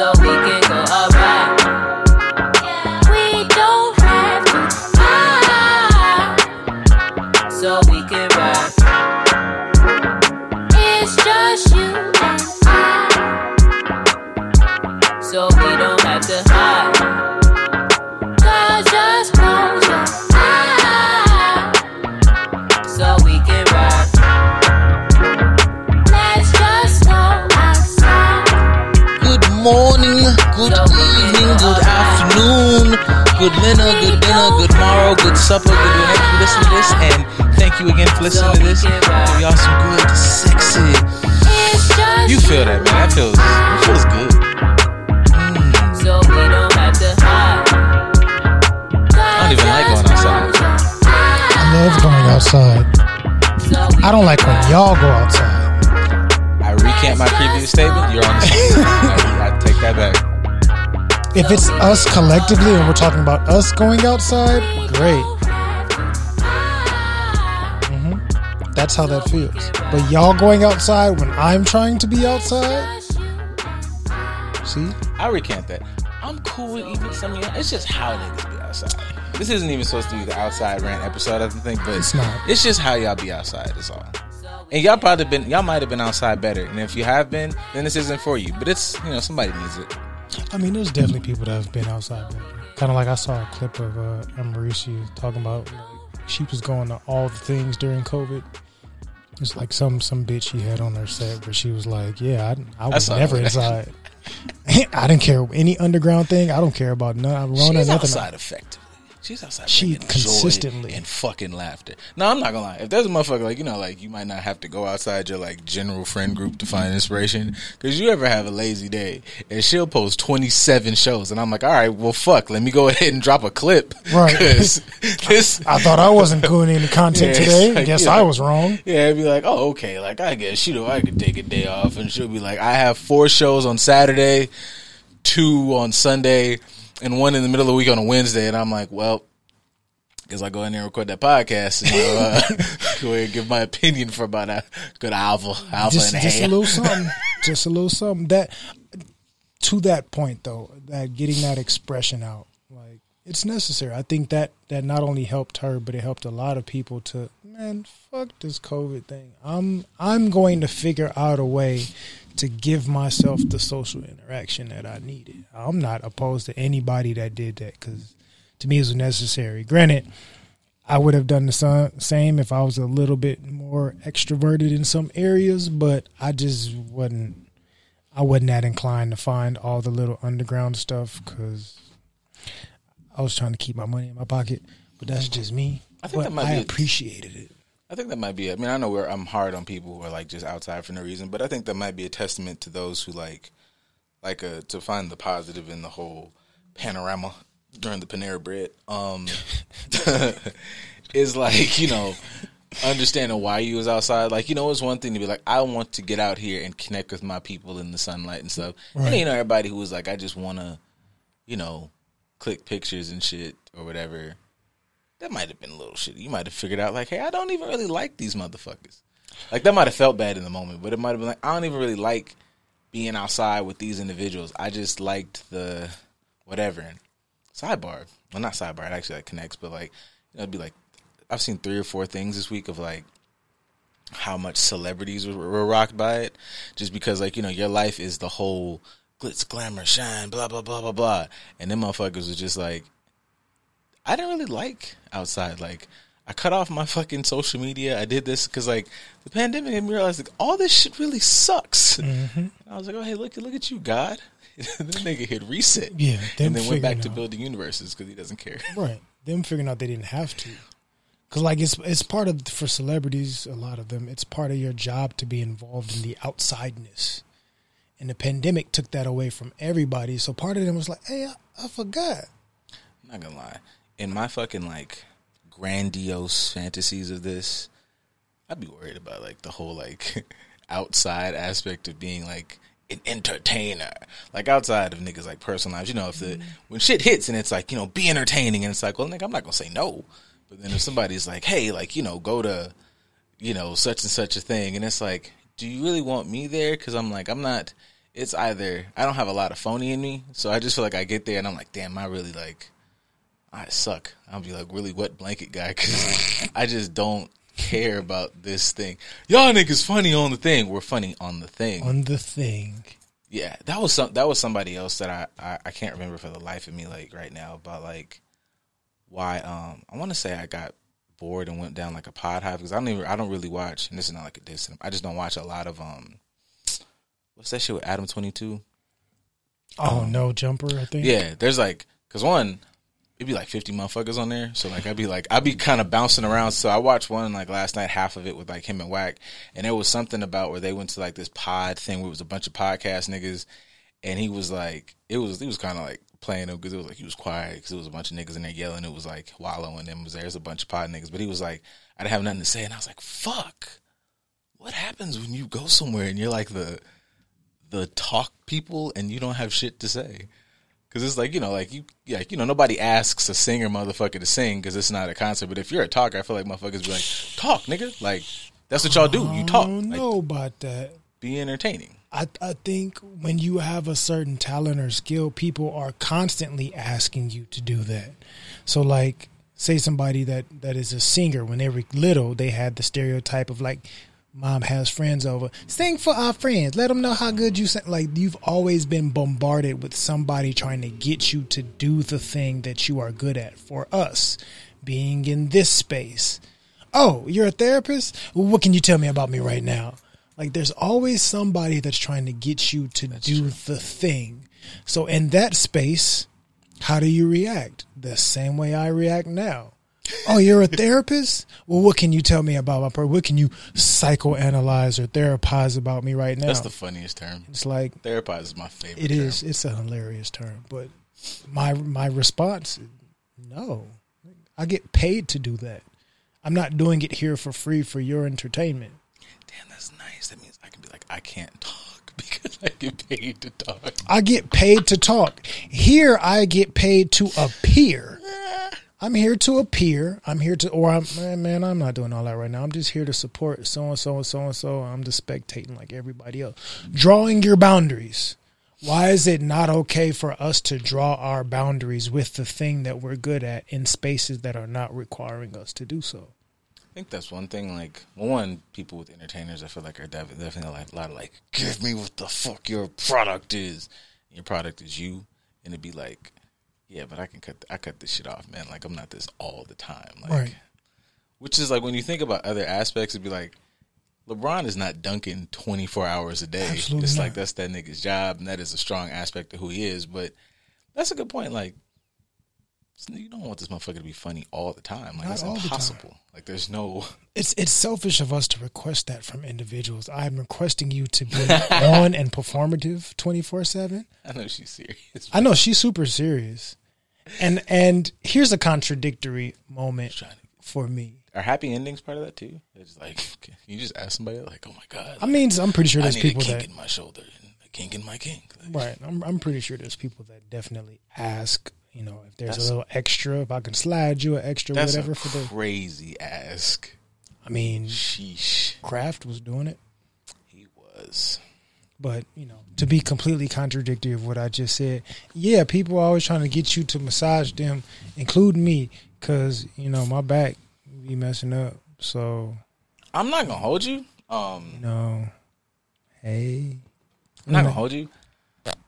we y'all go outside. I recant my previous statement. You're on the same. I, I take that back. If it's us collectively and we're talking about us going outside, great. hmm That's how that feels. But y'all going outside when I'm trying to be outside, see? I recant that. I'm cool with even some of y'all. It's just how niggas be outside. This isn't even supposed to be the outside rant episode, I don't think, but It's not. It's just how y'all be outside. Is all. And y'all probably been, y'all might have been outside better. And if you have been, then this isn't for you. But it's, you know, somebody needs it. I mean, there's definitely people that have been outside. Better. Kind of like I saw a clip of uh, talking about like, she was going to all the things during COVID. It's like some some bitch she had on her set where she was like, "Yeah, I, I was never that. inside. I didn't care any underground thing. I don't care about none. Rona, She's nothing. outside effectively. She's outside. She consistently. and fucking laughter. No, I'm not gonna lie. If there's a motherfucker like you know, like you might not have to go outside your like general friend group to find inspiration. Because you ever have a lazy day and she'll post 27 shows, and I'm like, all right, well, fuck. Let me go ahead and drop a clip. Right. this. I thought I wasn't doing any content Yeah, today. like, Guess you know. I was wrong. Yeah, it'd be like, oh, okay. Like, I guess, you know, I could take a day off. And she'll be like, I have four shows on Saturday, two on Sunday, and one in the middle of the week on a Wednesday. And I'm like, well, guess I go in there and record that podcast and you know, uh, go ahead and give my opinion for about a good hour, hour just, and a just a little something. just a little something. That to that point though, that getting that expression out, like it's necessary. I think that that not only helped her, but it helped a lot of people to man, fuck this COVID thing. I'm I'm going to figure out a way to give myself the social interaction that I needed. I'm not opposed to anybody that did that because to me it was necessary. Granted, I would have done the same if I was a little bit more extroverted in some areas, but I just wasn't. I wasn't that inclined to find all the little underground stuff because I was trying to keep my money in my pocket. But that's just me. I think But that might I be appreciated it. I think that might be. I mean, I know where I'm hard on people who are like just outside for no reason, but I think that might be a testament to those who like, like, uh, to find the positive in the whole panorama during the Panera Bread. Um, is like you know, understanding why you was outside. Like you know, it's one thing to be like, I want to get out here and connect with my people in the sunlight and stuff. And you know, everybody who was like, I just want to, you know, click pictures and shit or whatever that might have been a little shitty. You might have figured out like, hey, I don't even really like these motherfuckers. Like that might have felt bad in the moment, but it might have been like, I don't even really like being outside with these individuals. I just liked the whatever. And sidebar, well, not sidebar. It actually like connects, but like, you know, it'd be like, I've seen three or four things this week of like how much celebrities were, rocked by it, just because like you know your life is the whole glitz, glamour, shine, blah blah blah blah blah, and them motherfuckers was just like, I didn't really like outside. Like, I cut off my fucking social media. I did this because like the pandemic made me realize like all this shit really sucks. Mm-hmm. I was like, oh hey, look look at you, God. that nigga hit reset. Yeah, and then went back figuring to out. building universes because he doesn't care. Right. Them figuring out they didn't have to. Cause like it's it's part of for celebrities, a lot of them, it's part of your job to be involved in the outsideness. And the pandemic took that away from everybody. So part of them was like, Hey, I, I forgot. I'm not gonna lie. In my fucking like grandiose fantasies of this, I'd be worried about like the whole like outside aspect of being like an entertainer. Like outside of niggas like personal lives, you know, if the mm-hmm. when shit hits and it's like, you know, be entertaining and it's like, well nigga, I'm not gonna say no. But then if somebody's like, hey, like, you know, go to, you know, such and such a thing and it's like, do you really want me there? Cause I'm like, I'm not it's either I don't have a lot of phony in me, so I just feel like I get there and I'm like, damn, I really like, I suck. I'll be like really wet blanket guy because I just don't care about this thing. Y'all niggas funny on the thing. We're funny on the thing. On the thing. Yeah, that was some. That was somebody else that I, I I can't remember for the life of me like right now about like why um I want to say I got bored and went down like a pod hive because I don't even I don't really watch and this is not like a diss. I just don't watch a lot of um what's that shit with Adam twenty two. Oh No Jumper. I think. Yeah, there's like because one it'd be like fifty motherfuckers on there, so like I'd be like I'd be kind of bouncing around. So I watched one like last night, half of it with like him and Wack, and there was something about where they went to like this pod thing where it was a bunch of podcast niggas, and he was like it was he was kind of like playing them because it was like he was quiet because it was a bunch of niggas in there yelling. It was like wallowing them was there's a bunch of pod niggas, but he was like I didn't have nothing to say, and I was like fuck, what happens when you go somewhere and you're like the the talk people and you don't have shit to say? Because it's like you know, like you, yeah, you know, nobody asks a singer motherfucker to sing because it's not a concert. But if you're a talker, I feel like motherfuckers be like, talk, nigga. Like that's what y'all do. You talk. I don't Like, know about that. be entertaining. I, I think when you have a certain talent or skill, people are constantly asking you to do that. So, like, say somebody that, that is a singer, when they were little, they had the stereotype of like, mom has friends over, sing for our friends, let them know how good you sing. Like, you've always been bombarded with somebody trying to get you to do the thing that you are good at. For us, being in this space, oh, you're a therapist? Well, what can you tell me about me right now? Like there's always somebody that's trying to get you to do the thing. So in that space, how do you react? The same way I react now. Oh, you're a therapist? Well, what can you tell me about my person? What can you psychoanalyze or therapize about me right now? That's the funniest term. it's like Therapize is my favorite. it term. is. It's a hilarious term, but my my response, no. I get paid to do that. I'm not doing it here for free for your entertainment. Damn, that's nice. That means I can be like, I can't talk because I get paid to talk. I get paid to talk. Here, I get paid to appear. I'm here to appear. I'm here to, or I'm, man, man, I'm not doing all that right now. I'm just here to support so and so and so and so. I'm just spectating like everybody else. Drawing your boundaries. Why is it not okay for us to draw our boundaries with the thing that we're good at in spaces that are not requiring us to do so? I think that's one thing. Like, one, people with entertainers, I feel like are definitely like a lot of like, give me what the fuck your product is. Your product is you, and it'd be like, yeah, but I can cut, I cut this shit off, man. Like, I'm not this all the time. Like, Right. which is like when you think about other aspects, it'd be like, LeBron is not dunking 24 hours a day. Absolutely it's not. like that's that nigga's job, and that is a strong aspect of who he is. But that's a good point. Like, you don't want this motherfucker to be funny all the time. Like, Not that's all the impossible. Like, there's no. It's it's selfish of us to request that from individuals. I'm requesting you to be on and performative 24 seven. I know she's serious. I know she's super serious, and and here's a contradictory moment for me. Are happy endings part of that too? It's like can you just ask somebody like, "Oh my god, I mean, I'm pretty sure I there's need people a kink that in my shoulder and a kink in my kink." Like, right. I'm I'm pretty sure there's people that definitely ask. You know, if there's a little extra, if I can slide you an extra, That's whatever a for the. crazy ask. I mean, Sheesh, Kraft was doing it. he was. But you know, to be completely contradictory of what I just said, yeah, people are always trying to get you to massage them, including me, because you know my back be messing up. So I'm not gonna hold you. Um, know, hey, I'm not gonna hold you.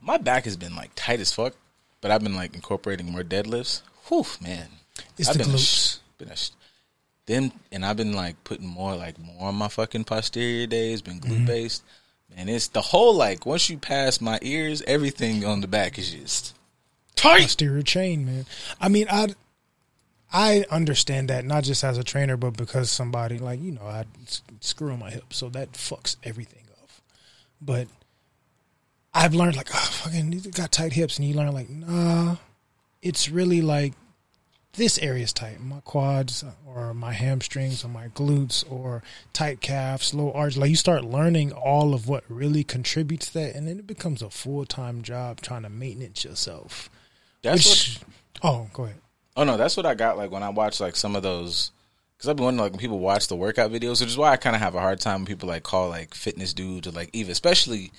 My back has been like tight as fuck, but I've been like incorporating more deadlifts. Whew, man. It's I've the been a glutes. sh- been a them, and I've been like putting more like more on my fucking posterior days. Been Mm-hmm. glute based, and it's the whole like once you pass my ears, everything on the back is just tight. posterior chain, man. I mean, I I understand that not just as a trainer, but because somebody like you know I screw my hip, so that fucks everything up. But I've learned like, oh, fucking, got tight hips, and you learn like, nah, it's really like this area's tight, my quads or my hamstrings or my glutes or tight calves, low arch. Like you start learning all of what really contributes to that, and then it becomes a full time job trying to maintenance yourself. That's Which, what. oh, go ahead. Oh no, that's what I got. Like when I watch like some of those, because I've been wondering like when people watch the workout videos, which is why I kind of have a hard time when people like call like fitness dudes or like even especially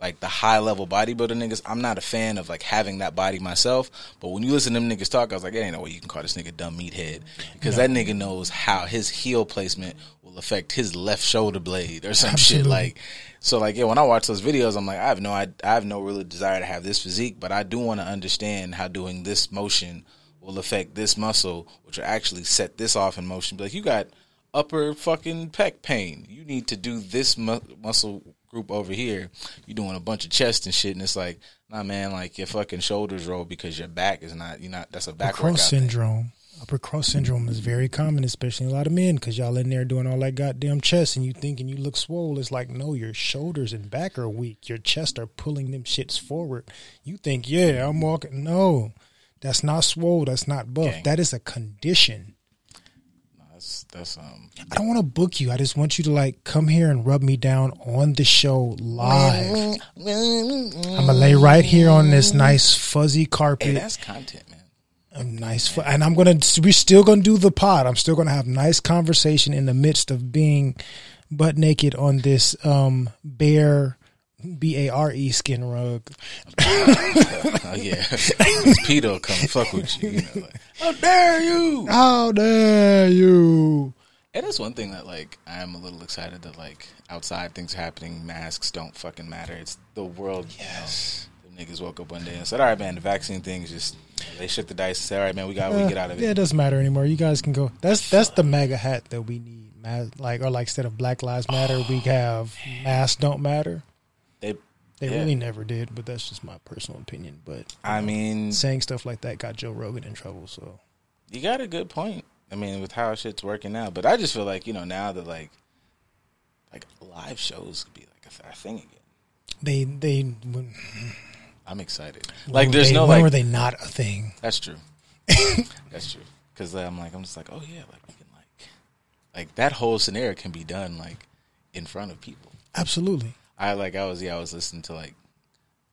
like the high level bodybuilder niggas, I'm not a fan of like having that body myself. But when you listen to them niggas talk, I was like, there ain't no way you can call this nigga dumb meathead because that nigga knows how his heel placement will affect his left shoulder blade or some shit. Like, so like yeah, when I watch those videos, I'm like, I have no, I, I have no real desire to have this physique, but I do want to understand how doing this motion will affect this muscle, which will actually set this off in motion. Be like, you got upper fucking pec pain. You need to do this mu- muscle group over here. You're doing a bunch of chest and shit, and it's like, nah, man, like your fucking shoulders roll because your back is not. You're not. That's a back cross syndrome. Upper cross syndrome is very common, especially in a lot of men, because y'all in there doing all that goddamn chest, and you thinking you look swole. It's like no, your shoulders and back are weak. Your chest are pulling them shits forward. You think, yeah, I'm walking. No, that's not swole. That's not buff. Gang. That is a condition. That's that's um. I don't want to book you. I just want you to like come here and rub me down on the show live. I'm gonna lay right here on this nice fuzzy carpet. Hey, that's content, man. a nice fu- and i'm gonna we're still gonna do the pod i'm still gonna have nice conversation in the midst of being butt naked on this um bare b-a-r-e skin rug Oh yeah, Peter come fuck with you. you know, like, How dare you? how dare you And that's one thing that like I am a little excited that like outside things are happening, masks don't fucking matter. It's the world. Yes. the niggas woke up one day and said, "All right, man, the vaccine thing is just." They shook the dice and said, "All right, man, we got we Uh, get out of it." yeah it it." doesn't matter anymore you guys can go that's that's the MAGA hat that we need like or like instead of black lives matter we have masks don't matter They, Yeah. really never did but that's just my personal opinion but I mean, saying stuff like that got joe rogan in trouble so you got a good point. I mean, with how shit's working now, but I just feel like you know now that like like live shows could be like a, thing again. they they when, I'm excited. Like, there's they- no when like were they not a thing That's true. That's true. Because I'm like, I'm just like, oh yeah, like we can like, like that whole scenario can be done like in front of people. Absolutely. I like, I was yeah, I was listening to like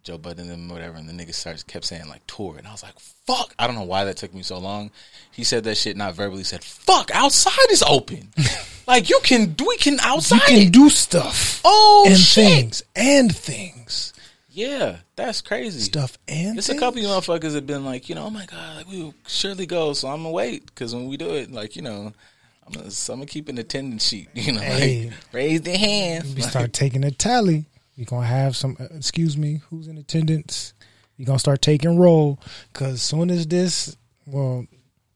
Joe Budden and them, whatever, and the nigga starts kept saying like tour, and I was like, fuck. I don't know why that took me so long. He said that shit not verbally. Said, fuck, outside is open. like you can, we can outside. You can it. do stuff oh and shit. things and things. Yeah, that's crazy. Stuff and it's a couple of you motherfuckers have been like, you know, oh my god, like we will surely go. So I'm gonna wait because when we do it, like you know, I'm gonna, so I'm gonna keep an attendance sheet. You know, Hey. like raise their hands. We Like, start taking a tally. You're to have some, uh, excuse me, who's in attendance? You're to start taking roll because soon as this, well,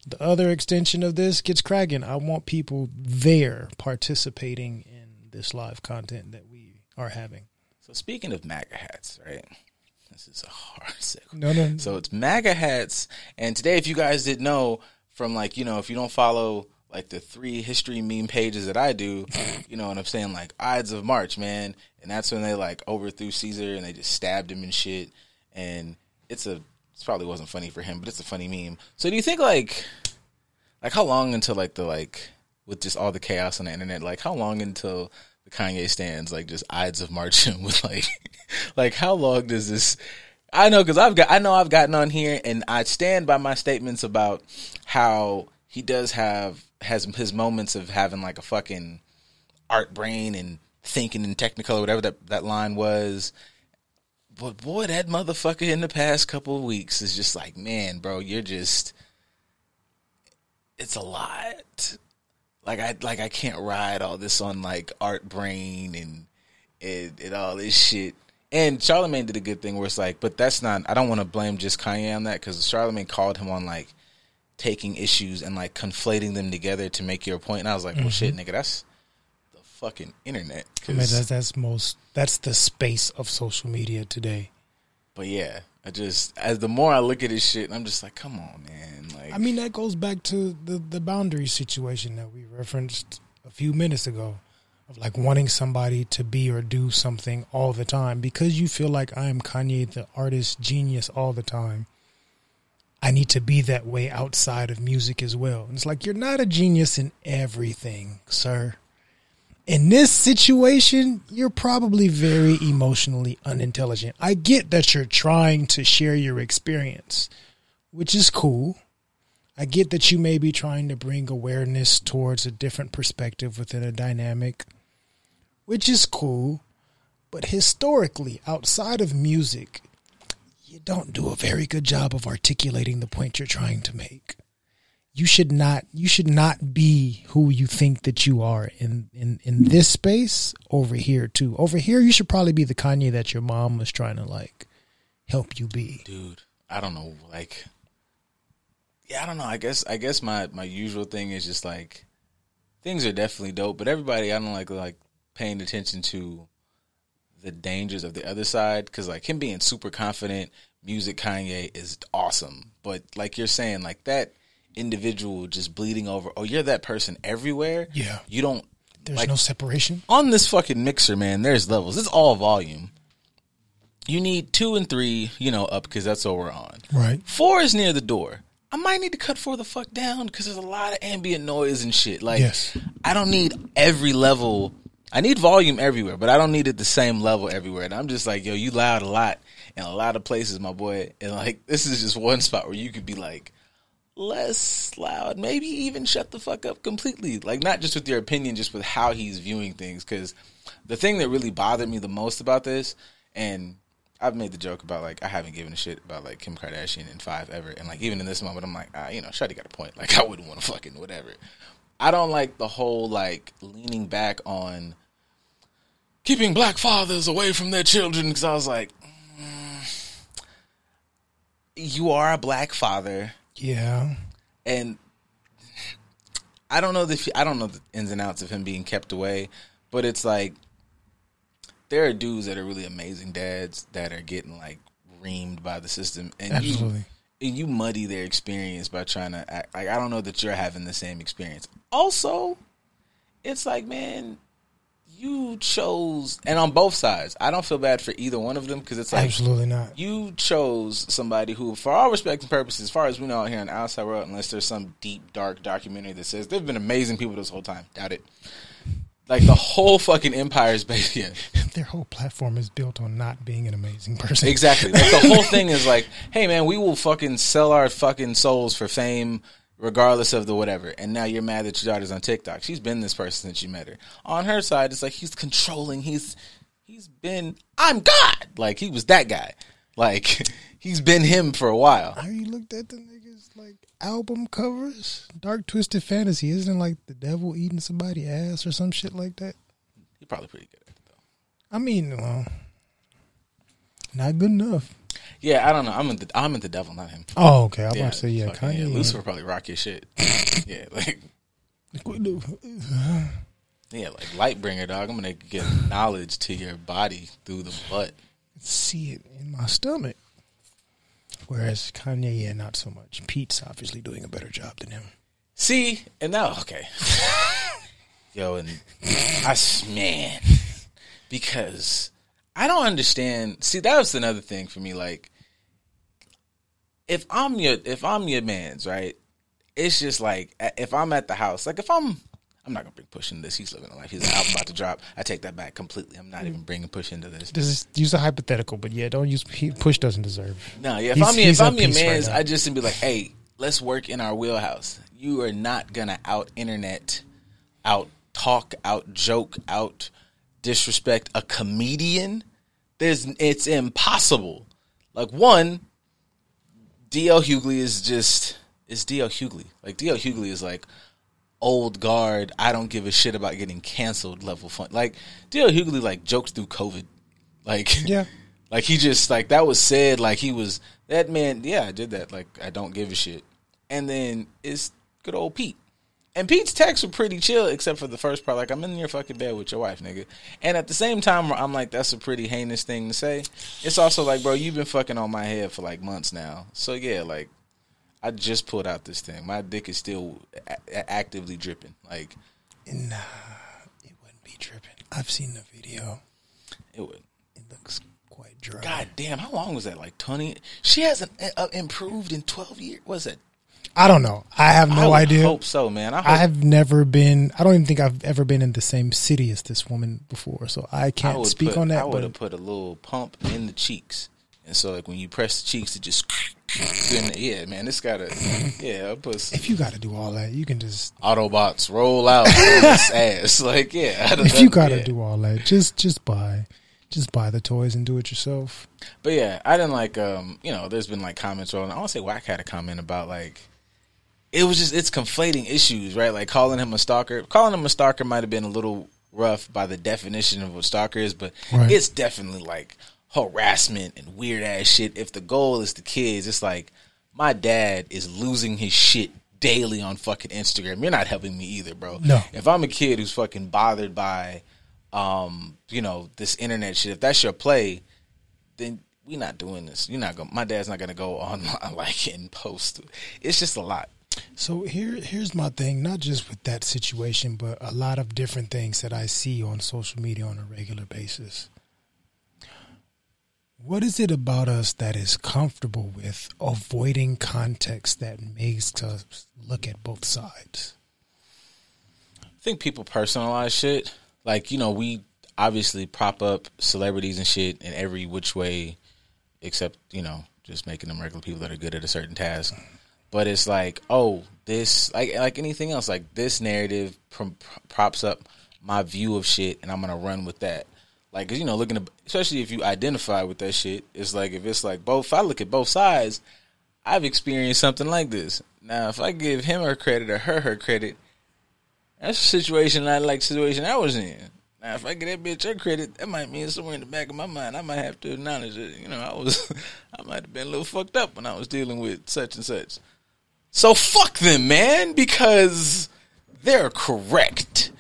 the other extension of this gets cracking, I want people there participating in this live content that we are having. so speaking of MAGA hats, right? This is a hard segue. No, no. So it's MAGA hats, and today, if you guys didn't know, from like you know, if you don't follow like the three history meme pages that I do, you know what I'm saying, like Ides of March, man, and that's when they like overthrew Caesar and they just stabbed him and shit, and it's a it probably wasn't funny for him, but it's a funny meme. So do you think like like how long until like the like with just all the chaos on the internet, like how long until the Kanye stands like just Ides of Marching with like like how long does this I know because I've got I know I've gotten on here and I stand by my statements about how he does have has his moments of having like a fucking art brain and thinking in technicolor whatever that that line was but boy that motherfucker in the past couple of weeks is just like man bro you're just it's a lot like I like I can't ride all this on like art brain and and, and all this shit. And Charlemagne did a good thing where it's like, but that's not. I don't want to blame just Kanye on that because Charlemagne called him on like taking issues and like conflating them together to make your point. And I was like, well, shit, mm-hmm. nigga, that's the fucking internet. I mean, that's, that's most, that's the space of social media today. but yeah, I just as the more I look at this shit, I'm just like, come on, man. Like, I mean, that goes back to the the boundary situation that we referenced a few minutes ago, of like wanting somebody to be or do something all the time because you feel like I am Kanye, the artist genius, all the time. I need to be that way outside of music as well. And it's like you're not a genius in everything, sir. In this situation, you're probably very emotionally unintelligent. I get that you're trying to share your experience, which is cool. I get that you may be trying to bring awareness towards a different perspective within a dynamic, which is cool. But historically, outside of music, you don't do a very good job of articulating the point you're trying to make. You should not you should not be who you think that you are in in in this space over here too. Over here you should probably be the Kanye that your mom was trying to like help you be. dude i don't know like yeah i don't know i guess i guess my my usual thing is just like things are definitely dope but everybody i don't like like paying attention to the dangers of the other side because like him being super confident music kanye is awesome but like you're saying like that individual just bleeding over oh you're that person everywhere Yeah. you don't There's like no separation. on this fucking mixer, man, there's levels. It's all volume. You need two and three, you know, up because that's what we're on. Right. Four is near the door. I might need to cut four the fuck down because there's a lot of ambient noise and shit. Like, Yes. I don't need every level. I need volume everywhere, but I don't need it the same level everywhere. And I'm just like, yo, you loud a lot in a lot of places, my boy. And like, this is just one spot where you could be like, less loud, maybe even shut the fuck up completely. Like not just with your opinion, just with how he's viewing things. Because the thing that really bothered me the most about this, and I've made the joke about like I haven't given a shit about like Kim Kardashian in five ever, and like even in this moment, I'm like, ah, you know, Shawty got a point. Like I wouldn't want to fucking whatever. I don't like the whole like leaning back on keeping black fathers away from their children because I was like, mm, you are a black father Yeah. and I don't know the I don't know the ins and outs of him being kept away, but it's like there are dudes that are really amazing dads that are getting like reamed by the system, and Absolutely. you and you muddy their experience by trying to act like I don't know that you're having the same experience. Also, it's like man. You chose, and on both sides, I don't feel bad for either one of them because it's like Absolutely not. you chose somebody who, for all respect and purposes, as far as we know out here in the outside world, unless there's some deep, dark documentary that says they've been amazing people this whole time. Doubt it. Like the whole fucking empire is based. Yeah, Their whole platform is built on not being an amazing person. exactly. Like the whole thing is like, hey man, we will fucking sell our fucking souls for fame, regardless of the whatever. And now you're mad that your daughter's on TikTok. She's been this person since you met her. On her side, it's like he's controlling. He's he's been I'm God. Like he was that guy. Like he's been him for a while. Have you looked at the niggas like album covers? Dark Twisted Fantasy isn't it like the devil eating somebody ass or some shit like that. He's probably pretty good at it though. I mean, well, not good enough. Yeah, I don't know. I'm in the I'm in the devil, not him. Oh, okay. I'm about to say yeah, fucking, Kanye. yeah, Lucifer probably rock your shit. yeah, like yeah. yeah, like Lightbringer, dog. I'm gonna get knowledge to your body through the butt. see it in my stomach. Whereas Kanye, yeah, not so much. Pete's obviously doing a better job than him. See, and now okay, yo, and I man, because I don't understand. See, that was another thing for me. Like, if I'm your if I'm your man's right, it's just like if I'm at the house, like if I'm. I'm not gonna bring Push into this. He's living a life. His album about to drop. I take that back completely. I'm not mm. even bringing Push into this. This is use a hypothetical, but yeah, don't use he, push. Doesn't deserve. No, yeah. If He's- I'm if I'm your peace right man's. I just be like, hey, let's work in our wheelhouse. You are not gonna out internet, out talk, out joke, out disrespect a comedian. There's it's impossible. Like one, DL Hughley is just is DL Hughley. Like DL Hughley is like old guard. I don't give a shit about getting canceled level fun. Like DL Hughley like jokes through COVID. Like Yeah. like he just like that was said like he was that man. Yeah, I did that. Like I don't give a shit. And then it's good old Pete. And Pete's texts were pretty chill, except for the first part. Like I'm in your fucking bed with your wife, nigga. And at the same time, I'm like, that's a pretty heinous thing to say. It's also like, bro, you've been fucking on my head for like months now. So yeah, like I just pulled out this thing. My dick is still a- actively dripping. Like Nah, it wouldn't be dripping. I've seen the video. it would. It looks quite dry. God damn, how long was that? Like twenty? She hasn't uh, improved in twelve years. Was it? I don't know. I have I no would idea. Hope so, man. I have never been. I don't even think I've ever been in the same city as this woman before, so I I can't would speak put, on that. I would have put a little pump in the cheeks, and so like when you press the cheeks, it just yeah, man. This gotta yeah, I put some if you got to do all that, you can just. Autobots roll out this ass. Like yeah, I don't- If you got to yeah. do all that, just just buy, Just buy the toys and do it yourself. But yeah, I didn't like. Um, you know, there's been like comments rolling. I want to say Wack had a comment about like it was just it's conflating issues, right? Like calling him a stalker. Calling him a stalker might have been a little rough by the definition of what stalker is, but Right. it's definitely like harassment and weird ass shit. If the goal is the kids, it's like my dad is losing his shit daily on fucking Instagram. You're not helping me either, bro. No. If I'm a kid who's fucking bothered by um, you know, this internet shit, if that's your play, then we're not doing this. You're not going my dad's not gonna go online like and post. It's just a lot. So here, here's my thing. Not just with that situation, but a lot of different things that I see on social media on a regular basis. What is it about us that is comfortable with avoiding context that makes us look at both sides? I think people personalize shit. Like, you know, we obviously prop up celebrities and shit in every which way except, you know, just making them regular people that are good at a certain task. But it's like, oh, this like like anything else, like this narrative prom- props up my view of shit and I'm going to run with that. Like, 'cause, you know, looking at, especially if you identify with that shit, it's like if it's like both if I look at both sides, I've experienced something like this. Now, if I give him her credit or her her credit, that's a situation I like situation I was in. Now, if I get that bitch her credit, that might mean somewhere in the back of my mind, I might have to acknowledge that you know I was, I might have been a little fucked up when I was dealing with such and such. So fuck them, man, because they're correct.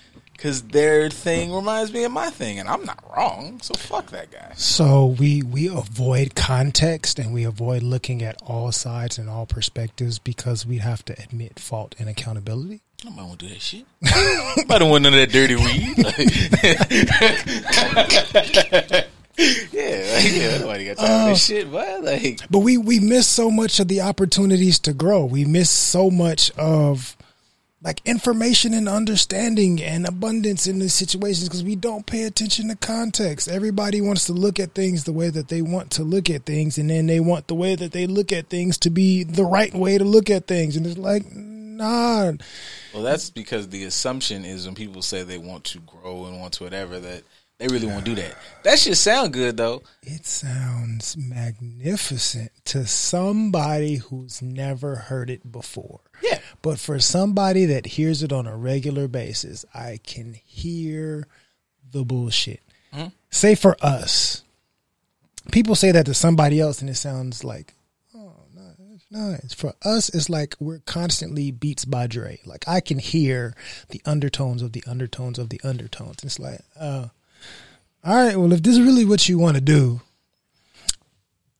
Because their thing reminds me of my thing, and I'm not wrong. So fuck that guy. So we we avoid context and we avoid looking at all sides and all perspectives because we have to admit fault and accountability. Nobody want to do that shit. I don't want none of that dirty weed. yeah, like, yeah, nobody got time for this uh, shit, but like, But we we miss so much of the opportunities to grow. We miss so much of like information and understanding and abundance in these situations because we don't pay attention to context. Everybody wants to look at things the way that they want to look at things, and then they want the way that they look at things to be the right way to look at things. And it's like, nah, well, that's because the assumption is when people say they want to grow and want to whatever that they really won't do that. That should sound good though. It sounds magnificent to somebody who's never heard it before. Yeah. But for somebody that hears it on a regular basis, I can hear the bullshit. Say for us, people say that to somebody else and it sounds like, oh, no, it's nice. For us, it's like we're constantly beats by Dre. Like I can hear the undertones of the undertones of the undertones. It's like, uh, all right, well, if this is really what you want to do,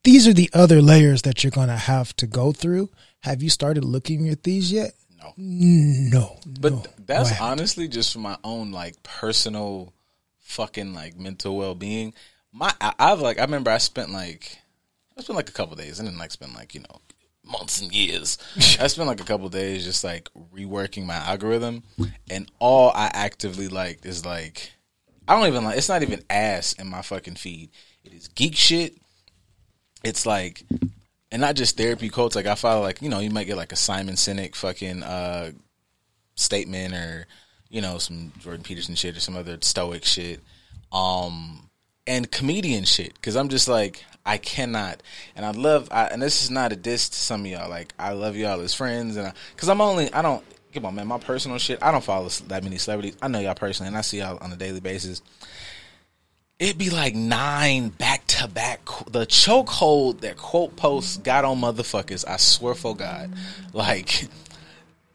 these are the other layers that you're going to have to go through. Have you started looking at these yet? No. No. But no. that's honestly just for my own like personal fucking like mental well being. My I, I've like I remember I spent like I spent like a couple days and then like spent like, you know, months and years. I spent like a couple days just like reworking my algorithm and all I actively liked is like I don't even like it's not even ass in my fucking feed. It is geek shit. It's like and not just therapy quotes. Like I follow, like you know, you might get like a Simon Sinek fucking uh, statement, or you know, some Jordan Peterson shit, or some other Stoic shit, um, and comedian shit. Because I'm just like, I cannot, and I love, I, and this is not a diss to some of y'all. Like I love y'all as friends, and because I'm only, I don't. Come on, man. My personal shit. I don't follow that many celebrities. I know y'all personally, and I see y'all on a daily basis it'd be like nine back to back. The chokehold that quote posts got on motherfuckers. I swear for God, like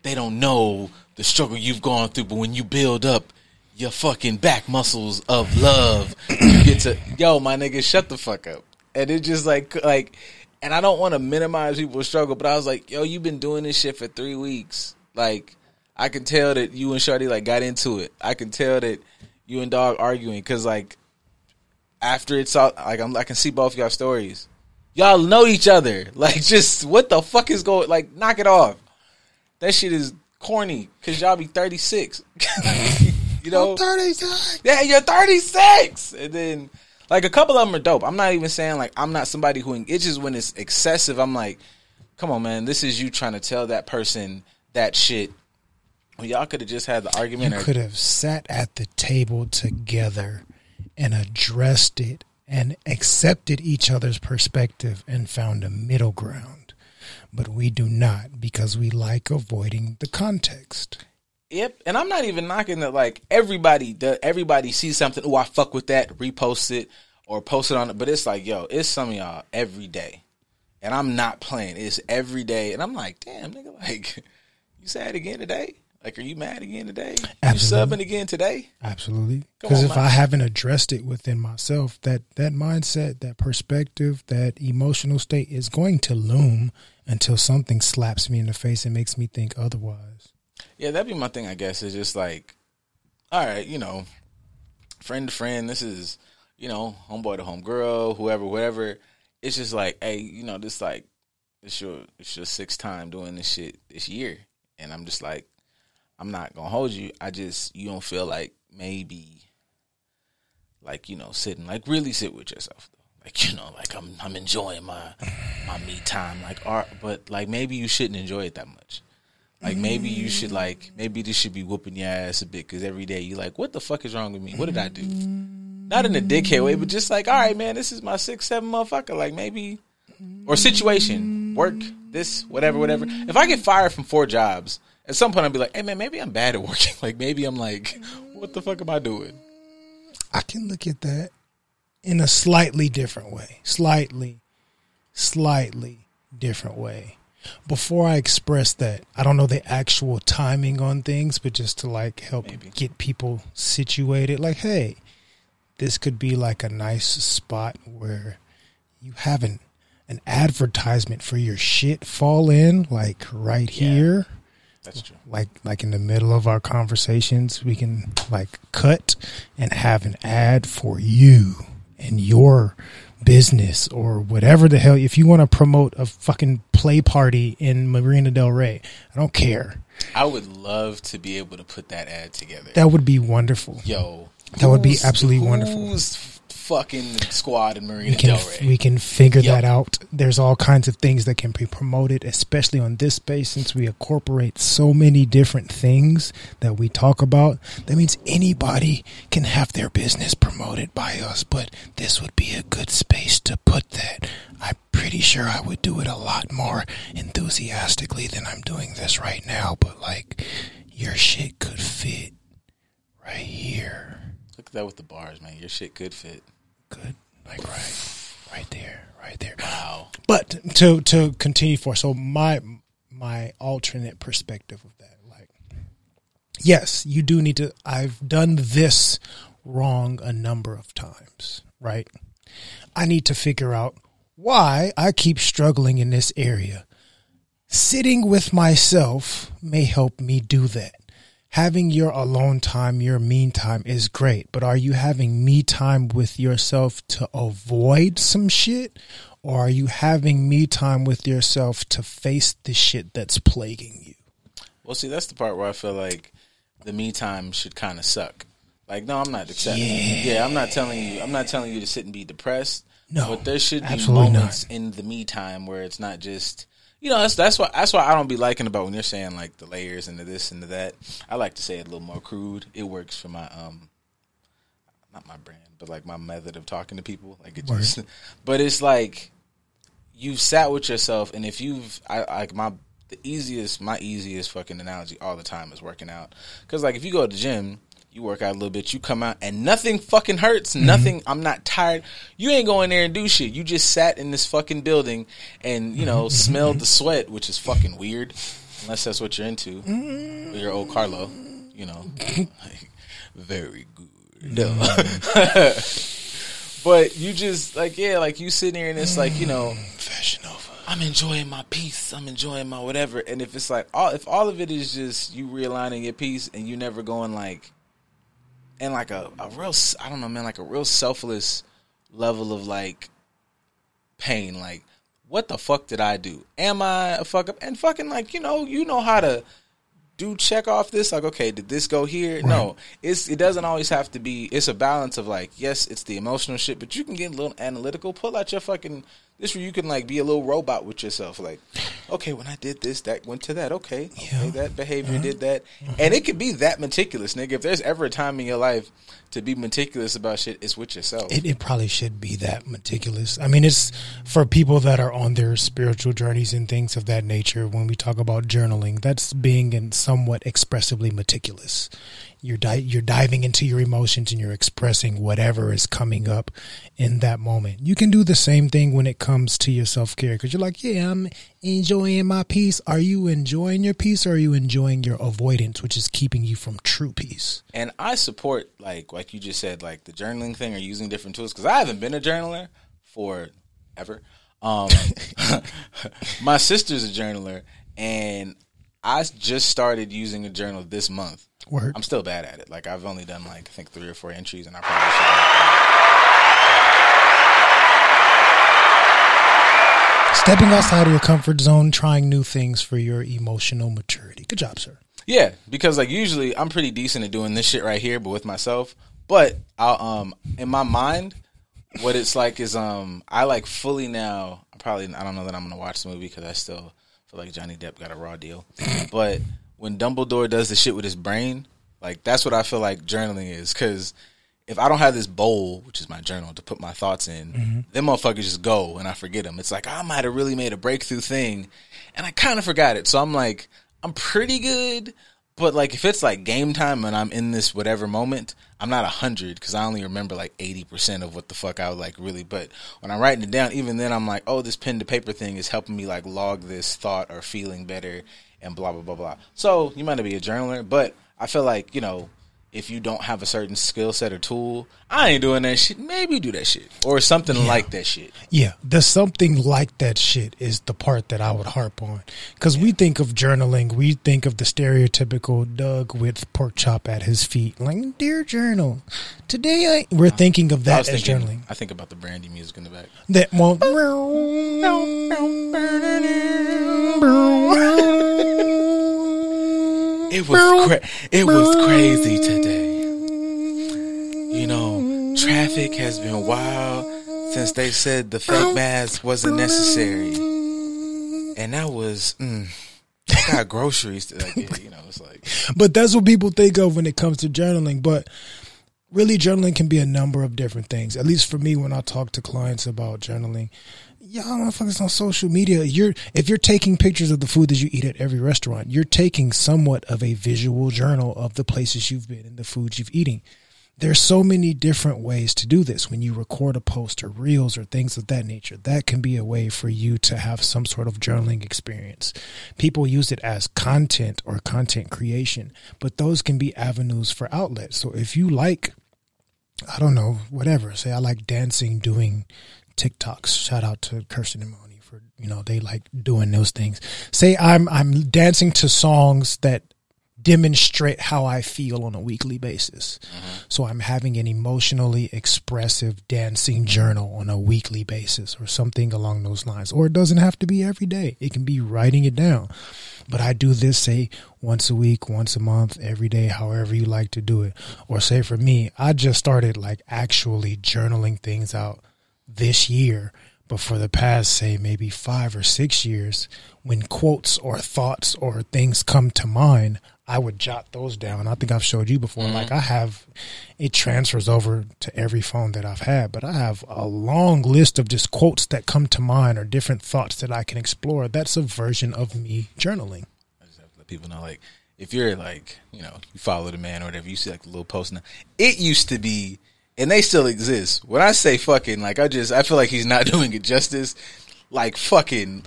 they don't know the struggle you've gone through, but when you build up your fucking back muscles of love, you get to yo, my nigga, shut the fuck up. And it just like like, and I don't want to minimize people's struggle, but I was like, yo, you've been doing this shit for three weeks. Like, I can tell that you and Shorty like got into it. I can tell that you and Dog arguing because like after it's all like I'm, I can see both y'all stories. Y'all know each other. Like, just what the fuck is going? Like, knock it off. That shit is corny because y'all be 36. you know, I'm 36. yeah, you're 36, and then like a couple of them are dope. I'm not even saying like I'm not somebody who just when it's excessive. I'm like, come on, man, this is you trying to tell that person that shit. Well, y'all could have just had the argument. You or, could have sat at the table together and addressed it and accepted each other's perspective and found a middle ground. But we do not because we like avoiding the context. Yep, and I'm not even knocking that. Like everybody, does, everybody sees something. Oh, I fuck with that. Repost it or post it on it. But it's like, yo, it's some of y'all every day, and I'm not playing. It's every day, and I'm like, damn, nigga, like you sad again today? Like, are you mad again today? Absolutely. You subbing again today? Absolutely. Because if man. I haven't addressed it within myself, that that mindset, that perspective, that emotional state is going to loom until something slaps me in the face and makes me think otherwise. Yeah, that'd be my thing. I guess is just like, all right, you know, friend to friend. This is, you know, homeboy to homegirl, whoever, whatever. It's just like, hey, you know, this like, it's your it's your sixth time doing this shit this year, and I'm just like, I'm not gonna hold you. I just you don't feel like maybe, like you know, sitting like really sit with yourself. Like you know, like I'm I'm enjoying my my me time, like art, but like maybe you shouldn't enjoy it that much. Like maybe you should like maybe this should be whooping your ass a bit because every day you're like what the fuck is wrong with me? What did I do? Not in a dickhead way, but just like all right, man, this is my six seven motherfucker. Like maybe or situation, work, this, whatever, whatever. If I get fired from four jobs, at some point I'll be like, hey man, maybe I'm bad at working. Like maybe I'm like, what the fuck am I doing? I can look at that in a slightly different way. Slightly, slightly different way. Before I express that, I don't know the actual timing on things, but just to like help Maybe. get people situated, like, hey, this could be like a nice spot where you have an, an advertisement for your shit fall in, like right Yeah. here That's true. like like in the middle of our conversations we can like cut and have an ad for you and your business or whatever the hell if you want to promote a fucking play party in Marina Del Rey I don't care I would love to be able to put that ad together. that would be wonderful Yo, That would be who's- absolutely wonderful. Fucking squad in Marina we can Del Rey? we can figure Yep. that out. There's all kinds of things that can be promoted, especially on this space since we incorporate so many different things that we talk about. That means anybody can have their business promoted by us, but this would be a good space to put that. I'm pretty sure I would do it a lot more enthusiastically than I'm doing this right now, but like your shit could fit right here. Look at that with the bars, man. Your shit could fit. Good. Like right right there, right there. Wow. But to to continue for so my my alternate perspective of that, like yes, you do need to I've done this wrong a number of times, right? I need to figure out why I keep struggling in this area. Sitting with myself may help me do that. Having your alone time, your mean time is great, but are you having me time with yourself to avoid some shit? Or are you having me time with yourself to face the shit that's plaguing you? Well, see, that's the part where I feel like the me time should kind of suck. Like, no, I'm not accepting. Yeah. Yeah. I'm not telling you. I'm not telling you to sit and be depressed. No, but there should be moments in the me time where it's not just. You know, that's that's why that's why I don't be liking about when you're saying like the layers into this into that. I like to say it a little more crude. It works for my um, not my brand, but like my method of talking to people. Like it just, but it's like you've sat with yourself, and if you've, I like my the easiest, my easiest fucking analogy all the time is working out. Because like if you go to the gym, you work out a little bit, you come out, and nothing fucking hurts. Mm-hmm. Nothing. I'm not tired. You ain't going there and do shit. You just sat in this fucking building and you know mm-hmm. smelled the mm-hmm. sweat, which is fucking weird, unless that's what you're into. Or your old Carlo, you know, like, very good. No. But you just like yeah, like you sitting here and it's like you know Fashion over. I'm enjoying my peace. I'm enjoying my whatever. And if it's like all if all of it is just you realigning your peace and you never going like and like a, a real I don't know man like a real selfless level of like pain like what the fuck did I do? Am I a fuck up? And fucking like you know you know how to do check off this like okay did this go here no it's it doesn't always have to be it's a balance of like yes it's the emotional shit but you can get a little analytical pull out your fucking This where you can like be a little robot with yourself. Like, okay, when I did this, that went to that. Okay, okay, Yeah. that behavior did that, mm-hmm. and it could be that meticulous, nigga. If there's ever a time in your life to be meticulous about shit, it's with yourself. It, it probably should be that meticulous. I mean, it's for people that are on their spiritual journeys and things of that nature. When we talk about journaling, that's being in somewhat expressively meticulous. You're di- you're diving into your emotions and you're expressing whatever is coming up in that moment. You can do the same thing when it comes to your self care because you're like, yeah, I'm enjoying my peace. Are you enjoying your peace or are you enjoying your avoidance, which is keeping you from true peace? And I support like like you just said, like the journaling thing or using different tools because I haven't been a journaler for ever. Um, my sister's a journaler, and I just started using a journal this month. Word. I'm still bad at it. Like I've only done like I think three or four entries, and I probably should. Stepping outside of your comfort zone, trying new things for your emotional maturity. Good job, sir. Yeah, because like usually I'm pretty decent at doing this shit right here, but with myself. But I'll um in my mind, what it's like is um I like fully now. I probably I don't know that I'm gonna watch the movie because I still feel like Johnny Depp got a raw deal. but when Dumbledore does the shit with his brain, like that's what I feel like journaling is. Because if I don't have this bowl, which is my journal, to put my thoughts in, mm-hmm. them motherfuckers just go and I forget them. It's like I might have really made a breakthrough thing, and I kind of forgot it. So I'm like, I'm pretty good, but like if it's like game time and I'm in this whatever moment, I'm not a hundred because I only remember like eighty percent of what the fuck I would like really. But when I'm writing it down, even then I'm like, oh, this pen to paper thing is helping me like log this thought or feeling better and blah blah blah blah. So you might not be a journaler, but I feel like you know if you don't have a certain skill set or tool, I ain't doing that shit. Maybe do that shit or something like that shit. Yeah, the something like that shit is the part that I would harp on. Because we think of journaling, we think of the stereotypical Doug with pork chop at his feet, like, dear journal, today I. We're thinking of that as thinking. journaling. I think about the brandy music in the back. That won't. Oh. It was cra- it was crazy today. You know, traffic has been wild since they said the fake mask wasn't necessary, and that was. Mm, I got groceries to like, you know. It's like But that's what people think of when it comes to journaling. But really, journaling can be a number of different things. At least for me, when I talk to clients about journaling, y'all motherfuckers on social media, you're if you're taking pictures of the food that you eat at every restaurant, you're taking somewhat of a visual journal of the places you've been and the foods you've eaten. There's so many different ways to do this. When you record a post or reels or things of that nature, that can be a way for you to have some sort of journaling experience. People use it as content or content creation, but those can be avenues for outlet. So if you like, I don't know, whatever, say I like dancing, doing TikToks. Shout out to Kirsten and Moni for you know they like doing those things. Say I'm I'm dancing to songs that demonstrate how I feel on a weekly basis. Mm-hmm. So I'm having an emotionally expressive dancing journal on a weekly basis or something along those lines. Or it doesn't have to be every day. It can be writing it down. But I do this say once a week, once a month, every day, however you like to do it. Or say for me, I just started like actually journaling things out this year. But for the past, say, maybe five or six years, when quotes or thoughts or things come to mind, I would jot those down. I think I've showed you before. Mm-hmm. Like I have, it transfers over to every phone that I've had, but I have a long list of just quotes that come to mind or different thoughts that I can explore. That's a version of me journaling. I just have to let people know, like, if you're like, you know, you follow the man or whatever, you see like the little post now. It used to be, and they still exist. When I say fucking, like, I just, I feel like he's not doing it justice. Like, fucking,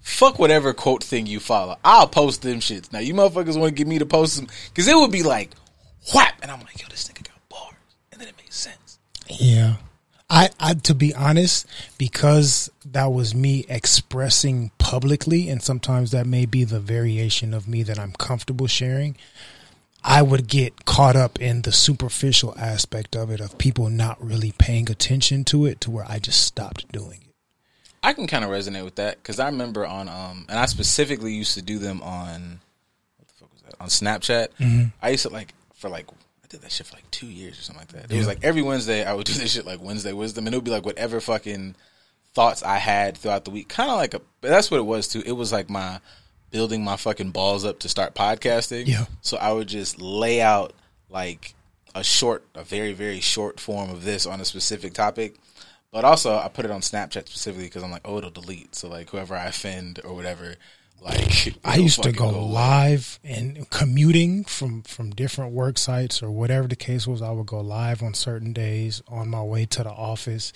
fuck whatever quote thing you follow. I'll post them shits. Now, you motherfuckers want to get me to post them, because it would be like, whap, and I'm like, yo, this nigga got bars. And then it makes sense. Yeah. I, I to be honest, because that was me expressing publicly, and sometimes that may be the variation of me that I'm comfortable sharing. I would get caught up in the superficial aspect of it, of people not really paying attention to it, to where I just stopped doing it. I can kind of resonate with that because I remember on um and I specifically used to do them on what the fuck was that on Snapchat. I used to like for like I did that shit for like two years or something like that. It was like every Wednesday I would do this shit like Wednesday wisdom and it would be like whatever fucking thoughts I had throughout the week. Kind of like a, that's what it was too. It was like my building my fucking balls up to start podcasting. Yeah. So I would just lay out like a short, a very, very short form of this on a specific topic. But also, I put it on Snapchat specifically because I'm like, oh, it'll delete. So like, whoever I offend or whatever, like I used to fucking go live and commuting from from different work sites or whatever the case was. I would go live on certain days on my way to the office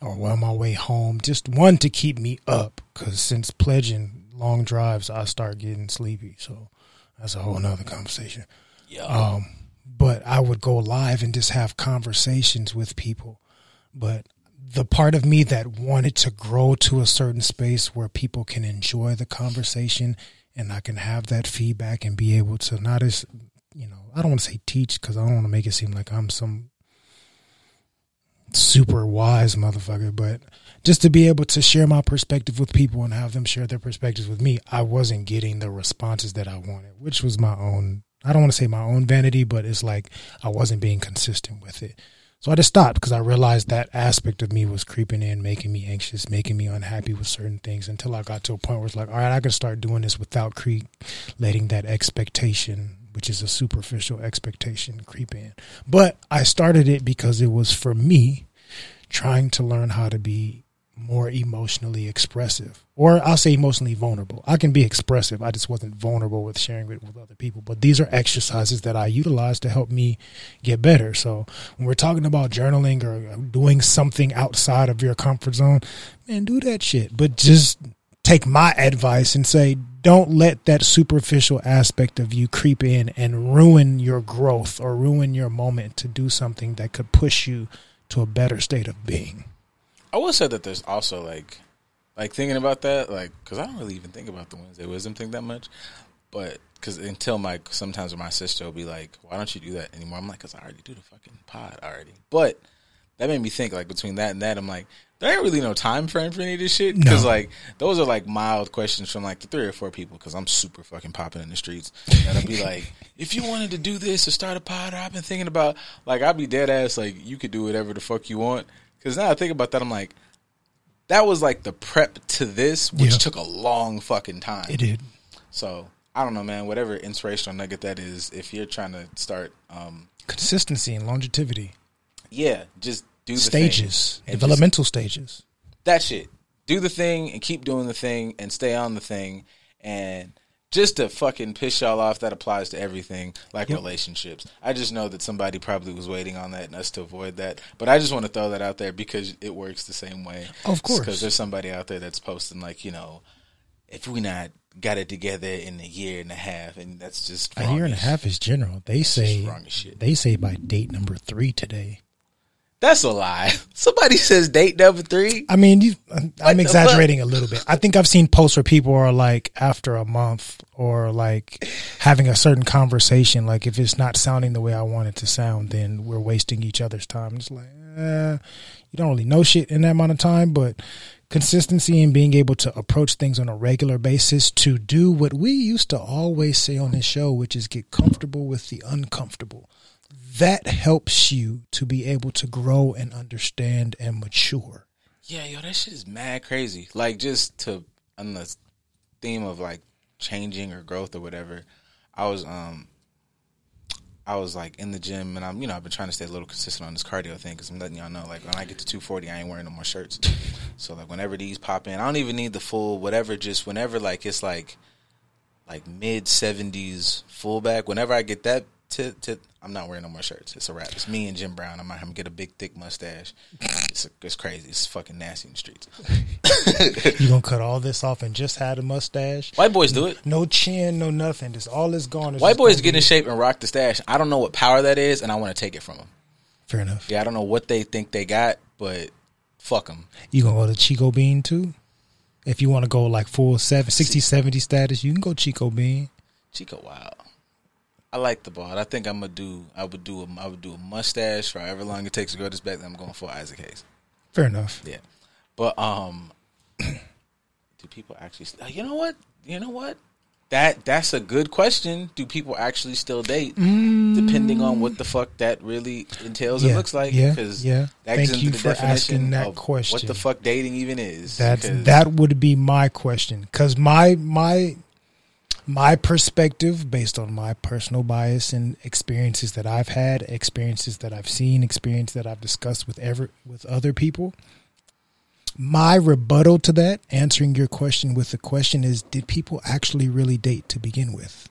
or on my way home. Just one to keep me up because since pledging long drives, I start getting sleepy. So that's a whole nother conversation. Yeah. Um, but I would go live and just have conversations with people. But the part of me that wanted to grow to a certain space where people can enjoy the conversation and I can have that feedback and be able to not as, you know, I don't want to say teach because I don't want to make it seem like I'm some super wise motherfucker, but just to be able to share my perspective with people and have them share their perspectives with me, I wasn't getting the responses that I wanted, which was my own, I don't want to say my own vanity, but it's like I wasn't being consistent with it. So I just stopped because I realized that aspect of me was creeping in, making me anxious, making me unhappy with certain things until I got to a point where it's like, all right, I can start doing this without cre- letting that expectation, which is a superficial expectation, creep in. But I started it because it was for me trying to learn how to be more emotionally expressive or I'll say emotionally vulnerable. I can be expressive. I just wasn't vulnerable with sharing it with other people. But these are exercises that I utilize to help me get better. So when we're talking about journaling or doing something outside of your comfort zone, man, do that shit. But just take my advice and say, don't let that superficial aspect of you creep in and ruin your growth or ruin your moment to do something that could push you to a better state of being. I will say that there's also like, like thinking about that, like, because I don't really even think about the Wednesday wisdom thing that much, but because until my sometimes my sister will be like, "Why don't you do that anymore?" I'm like, "Cause I already do the fucking pod already." But that made me think like between that and that, I'm like, there ain't really no time frame for any of this shit because No. like those are like mild questions from like the three or four people because I'm super fucking popping in the streets, and I'll be like, if you wanted to do this or start a pod, or I've been thinking about like I'd be dead ass like you could do whatever the fuck you want because now I think about that, I'm like that was like the prep to this, which Yeah. took a long fucking time. It did. So I don't know, man. Whatever inspirational nugget that is, if you're trying to start, um, Consistency and longevity. Yeah, just do the Stages. thing. And just- Developmental stages. that shit. Do the thing and keep doing the thing and stay on the thing. And just to fucking piss y'all off, that applies to everything, like relationships. I just know that somebody probably was waiting on that and us to avoid that. But I just want to throw that out there because it works the same way. Of course. Because there's somebody out there that's posting, like, you know, if we not got it together in a year and a half, and that's just A year and a half is general. They say wrong as shit. they say by date number three today. That's a lie. Somebody says date number three. I mean, you, I'm exaggerating a little bit. I think I've seen posts where people are like after a month or like having a certain conversation. Like if it's not sounding the way I want it to sound, then we're wasting each other's time. It's like, eh, you don't really know shit in that amount of time, but consistency and being able to approach things on a regular basis to do what we used to always say on this show, which is get comfortable with the uncomfortable. That helps you to be able to grow and understand and mature. Yeah, yo, that shit is mad crazy. Like just to on the theme of like changing or growth or whatever. I was um I was like in the gym and I'm you know I've been trying to stay a little consistent on this cardio thing because I'm letting y'all know like when I get to 240 I ain't wearing no more shirts. So like whenever these pop in, I don't even need the full whatever. Just whenever like it's like like mid 70s fullback. Whenever I get that to, to I'm not wearing no more shirts. It's a wrap. It's me and Jim Brown. I might have him get a big thick mustache. It's it's crazy. It's fucking nasty in the streets. You gonna cut all this off and just had a mustache? White boys do it. No chin, no nothing. Just all is gone. It's White boys get be- in shape and rock the stash. I don't know what power that is, and I want to take it from them. Fair enough. Yeah, I don't know what they think they got, but fuck them. You gonna go to Chico Bean too? If you want to go like full seven, 60, 70 status, you can go Chico Bean. Chico, wow. I like the ball. I think I'm gonna do. I would do. A, I would do a mustache for however long it takes to grow this back. Then I'm going for Isaac Hayes. Fair enough. Yeah, but um, do people actually? You know what? You know what? that that's a good question. Do people actually still date? Depending on what the fuck that really entails, Mm. Yeah, it looks like. yeah, because yeah. that Thank you the for asking that of What the fuck dating even is? That's because- that would be my question because my my my perspective based on my personal bias and experiences that I've had, experiences that I've seen, experience that I've discussed with ever with other people. My rebuttal to that, answering your question with the question is did people actually really date to begin with?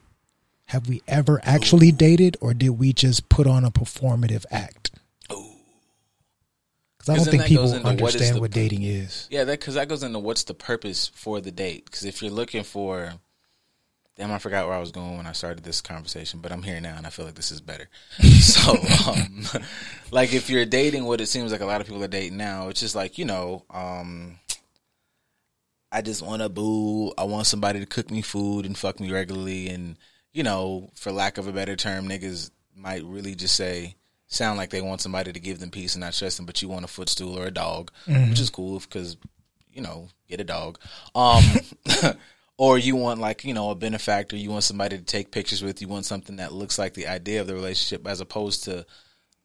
Have we ever actually oh. dated or did we just put on a performative act? Oh. Because I don't think people understand the- what dating is. Yeah, that because that goes into what's the purpose for the date. Because if you're looking for, damn, I forgot where I was going when I started this conversation, but I'm here now, and I feel like this is better. so, um, like, if you're dating, what it seems like a lot of people are dating now, it's just like you know, um, I just want to boo. I want somebody to cook me food and fuck me regularly, and you know, for lack of a better term, niggas might really just say. Sound like they want somebody to give them peace and not trust them, but you want a footstool or a dog, which is cool because you know, get a dog. Um, or you want like, you know, a benefactor, you want somebody to take pictures with, you want something that looks like the idea of the relationship as opposed to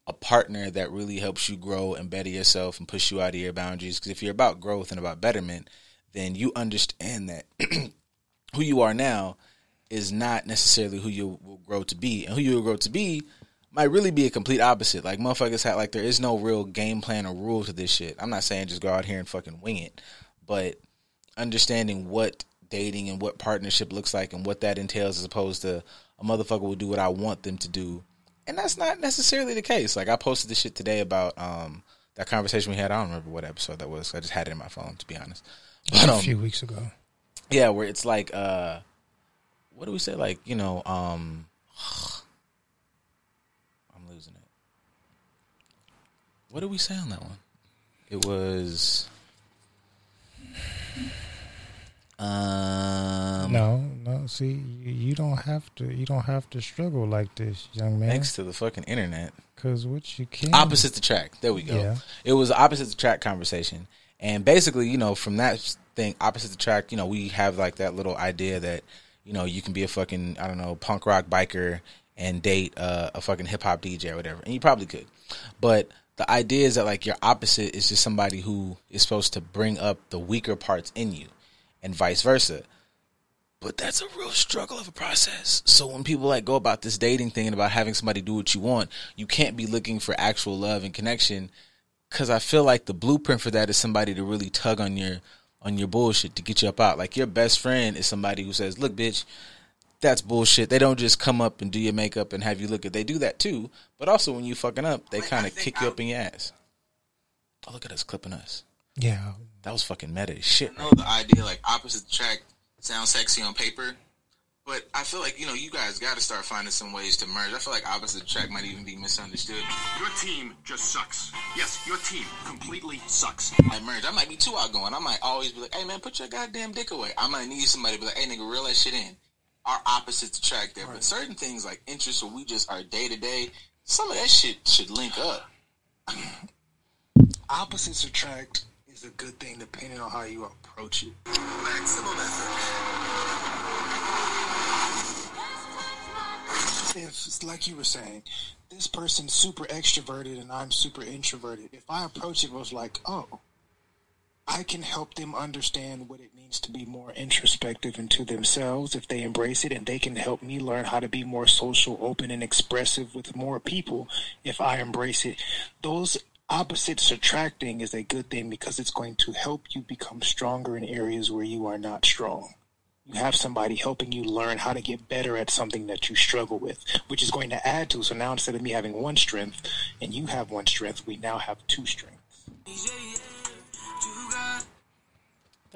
a partner that really helps you grow and better yourself and push you out of your boundaries. Because if you're about growth and about betterment, then you understand that who you are now is not necessarily who you will grow to be. And who you will grow to be might really be a complete opposite. Like motherfuckers have like there is no real game plan or rule to this shit. I'm not saying just go out here and fucking wing it, but understanding what dating and what partnership looks like and what that entails as opposed to a motherfucker will do what I want them to do. And that's not necessarily the case. Like I posted this shit today about um that conversation we had. I don't remember what episode that was. I just had it in my phone to be honest. But a um, few weeks ago. yeah, where it's like, uh, what do we say? Like, you know, um, I'm losing it. What did we say on that one? It was, um, No, no. See, you, don't have to. You don't have to struggle like this, young man. thanks to the fucking internet. Because what you can Opposite the track. There we go. Yeah. It was opposite the track conversation, and basically, you know, from that thing, opposite the track, You know, we have like that little idea that you know you can be a fucking I don't know punk rock biker and date uh, a fucking hip hop DJ or whatever, and you probably could, but the idea is that like your opposite is just somebody who is supposed to bring up the weaker parts in you, and vice versa. But that's a real struggle of a process. So when people like go about this dating thing and about having somebody do what you want, you can't be looking for actual love and connection because I feel like the blueprint for that is somebody to really tug on your on your bullshit to get you up out. Like your best friend is somebody who says, "Look, bitch, that's bullshit." They don't just come up and do your makeup and have you look at. They do that too, but also when you fucking up, they kind I of think kick you up in your ass. Oh, look at us clipping us. Yeah, That was fucking meta as shit. I know the idea like opposite attract sounds sexy on paper, but I feel like you know you guys got to start finding some ways to merge. I feel like opposite attract might even be misunderstood. Your team just sucks. Yes, your team completely sucks. I merge. I might be too outgoing. I might always be like, "Hey man, put your goddamn dick away." I might need somebody to be like, "Hey nigga, reel that shit in." Our opposites attract there, but certain things like interests where we just are day to day. Some of that shit should link up. opposites attract is a good thing depending on how you approach it. Maximum effort. If like you were saying, this person's super extroverted and I'm super introverted. If I approach it was like, oh, I can help them understand what it means to be more introspective into themselves if they embrace it, and they can help me learn how to be more social, open, and expressive with more people if I embrace it. Those opposites attracting is a good thing because it's going to help you become stronger in areas where you are not strong. You have somebody helping you learn how to get better at something that you struggle with, which is going to add to. So now instead of me having one strength and you have one strength, we now have two strengths.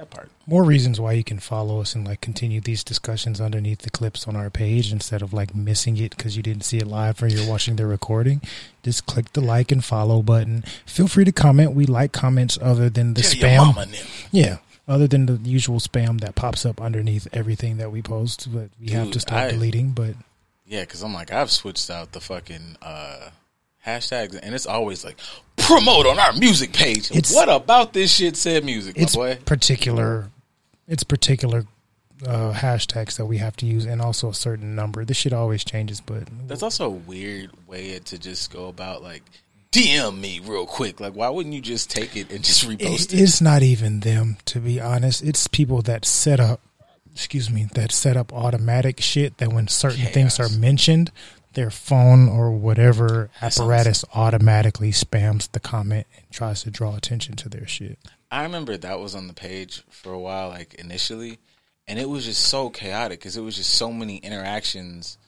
That part. more reasons why you can follow us and like continue these discussions underneath the clips on our page instead of like missing it because you didn't see it live or you're watching the recording. Just click the like and follow button. Feel free to comment. We like comments other than the Tell spam. Yeah. Other than the usual spam that pops up underneath everything that we post, but we have to stop I- deleting. But Yeah, because I'm like, I've switched out the fucking uh, hashtags, and it's always like promote on our music page. It's- what about this shit said music, my it's boy? particular. It's particular uh, hashtags that we have to use, and also a certain number. This shit always changes, but That's also a weird way to just go about like DM me real quick. Like, why wouldn't you just take it and just repost it, it? it's not even them to be honest. It's people that set up, excuse me, that set up automatic shit that when certain things are mentioned, their phone or whatever apparatus automatically spams the comment and tries to draw attention to their shit. I remember that was on the page for a while, like initially, and it was just so chaotic because it was just so many interactions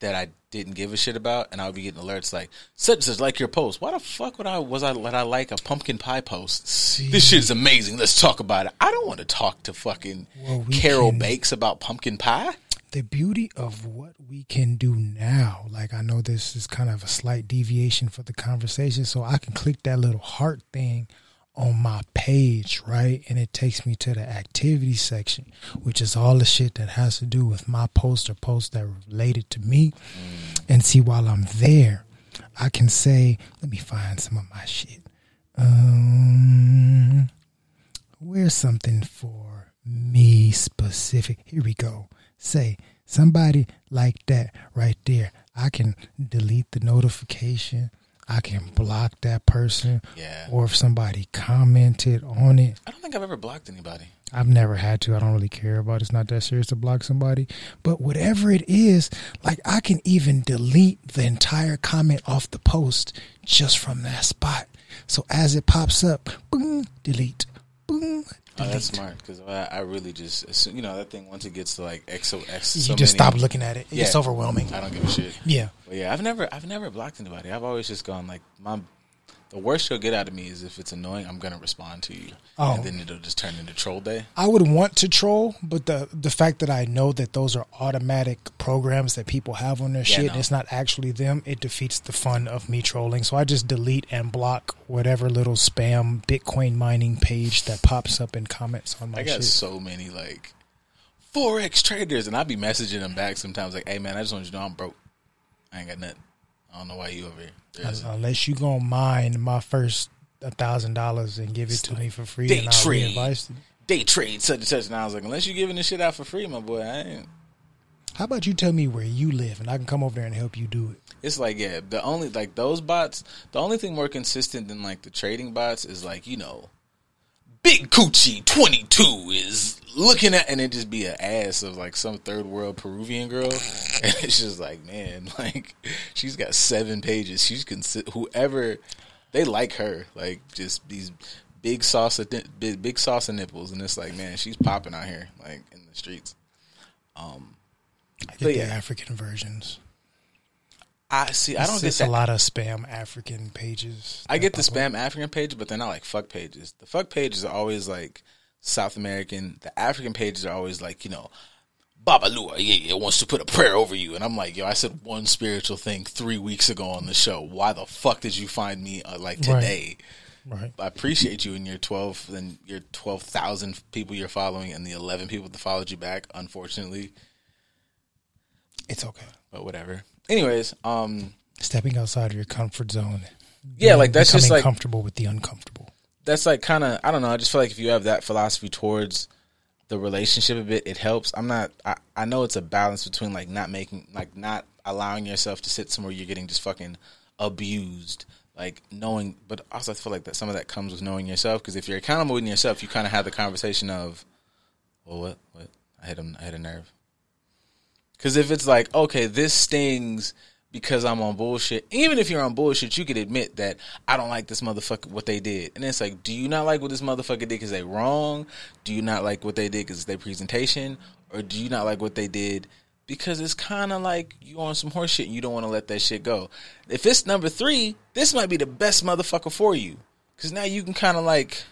that I didn't give a shit about, and I would be getting alerts like such such like your post. Why the fuck would I was I let I like a pumpkin pie post? This shit is amazing. Let's talk about it. I don't want to talk to fucking Well, we Carol can- Bakes about pumpkin pie. The beauty of what we can do now, like I know this is kind of a slight deviation for the conversation, so I can click that little heart thing on my page, right? And it takes me to the activity section, which is all the shit that has to do with my post or posts that are related to me. And see, while I'm there, I can say, let me find some of my shit. Um, where's something for me specific? Here we go. Say somebody like that right there. I can delete the notification. I can block that person. Yeah. Or if somebody commented on it, I don't think I've ever blocked anybody. I've never had to. I don't really care about it. It's not that serious to block somebody. But whatever it is, like I can even delete the entire comment off the post just from that spot. So as it pops up, boom, delete. Boom, Oh, that's smart because I, I really just assume, you know that thing once it gets to like XOX, X, you just many- stop looking at it. It's Yeah. overwhelming. I don't give a shit. Yeah. But yeah, I've never I've never blocked anybody. I've always just gone like my the worst you'll get out of me is if it's annoying, I'm gonna respond to you. Oh. And then it'll just turn into troll day. I would want to troll, but the the fact that I know that those are automatic programs that people have on their Yeah, shit, no. and it's not actually them, it defeats the fun of me trolling. So I just delete and block whatever little spam Bitcoin mining page that pops up in comments on my I got shit. so many like Forex traders and I'd be messaging them back sometimes like, Hey man, I just want you to know I'm broke. I ain't got nothing. I don't know why you over here. There's- Unless you gonna mine my first a thousand dollars and give it to me for free, Day and I'll trade. Day trade such and such and I was like, unless you giving this shit out for free, my boy, I ain't How about you tell me where you live, and I can come over there and help you do it. It's like yeah, the only like those bots. The only thing more consistent than like the trading bots is like you know, Big Coochie twenty two is looking at and it just be an ass of like some third world Peruvian girl, and it's just like man, like she's got seven pages. She's consi- whoever they like her like just these big sauce big big sauce nipples, and it's like man, she's popping out here like in the streets. Um, I get But the yeah. African versions. I see. I don't get that. a lot of spam African pages. I get the spam African page, but they're not like fuck pages. The fuck pages are always like South American. The African pages are always like, you know, Babalua, yeah, yeah, wants to put a prayer over you. And I'm like, yo, I said one spiritual thing three weeks ago on the show. Why the fuck did you find me uh, like Right. today? Right. I appreciate you and your 12 and your 12,000 people you're following and the 11 people that followed you back, unfortunately. It's okay. But whatever. Anyways, um, Stepping outside of your comfort zone. yeah, like that's just like comfortable with the uncomfortable. that's like kind of I don't know. I just feel like if you have that philosophy towards the relationship a bit, it helps. I'm not. I, I know it's a balance between like not making like not allowing yourself to sit somewhere you're getting just fucking abused. Like knowing, but also I feel like that some of that comes with knowing yourself. Because if you're accountable in yourself, you kind of have the conversation of, well, what, what? I hit him. I hit a nerve. Because if it's like, okay, this stings because I'm on bullshit. Even if you're on bullshit, you could admit that I don't like this motherfucker what they did. And it's like, do you not like what this motherfucker did because they wrong? Do you not like what they did because it's their presentation? Or do you not like what they did because it's kind of like you on some horse shit and you don't want to let that shit go? If it's number three, this might be the best motherfucker for you. Because now you can kind of like,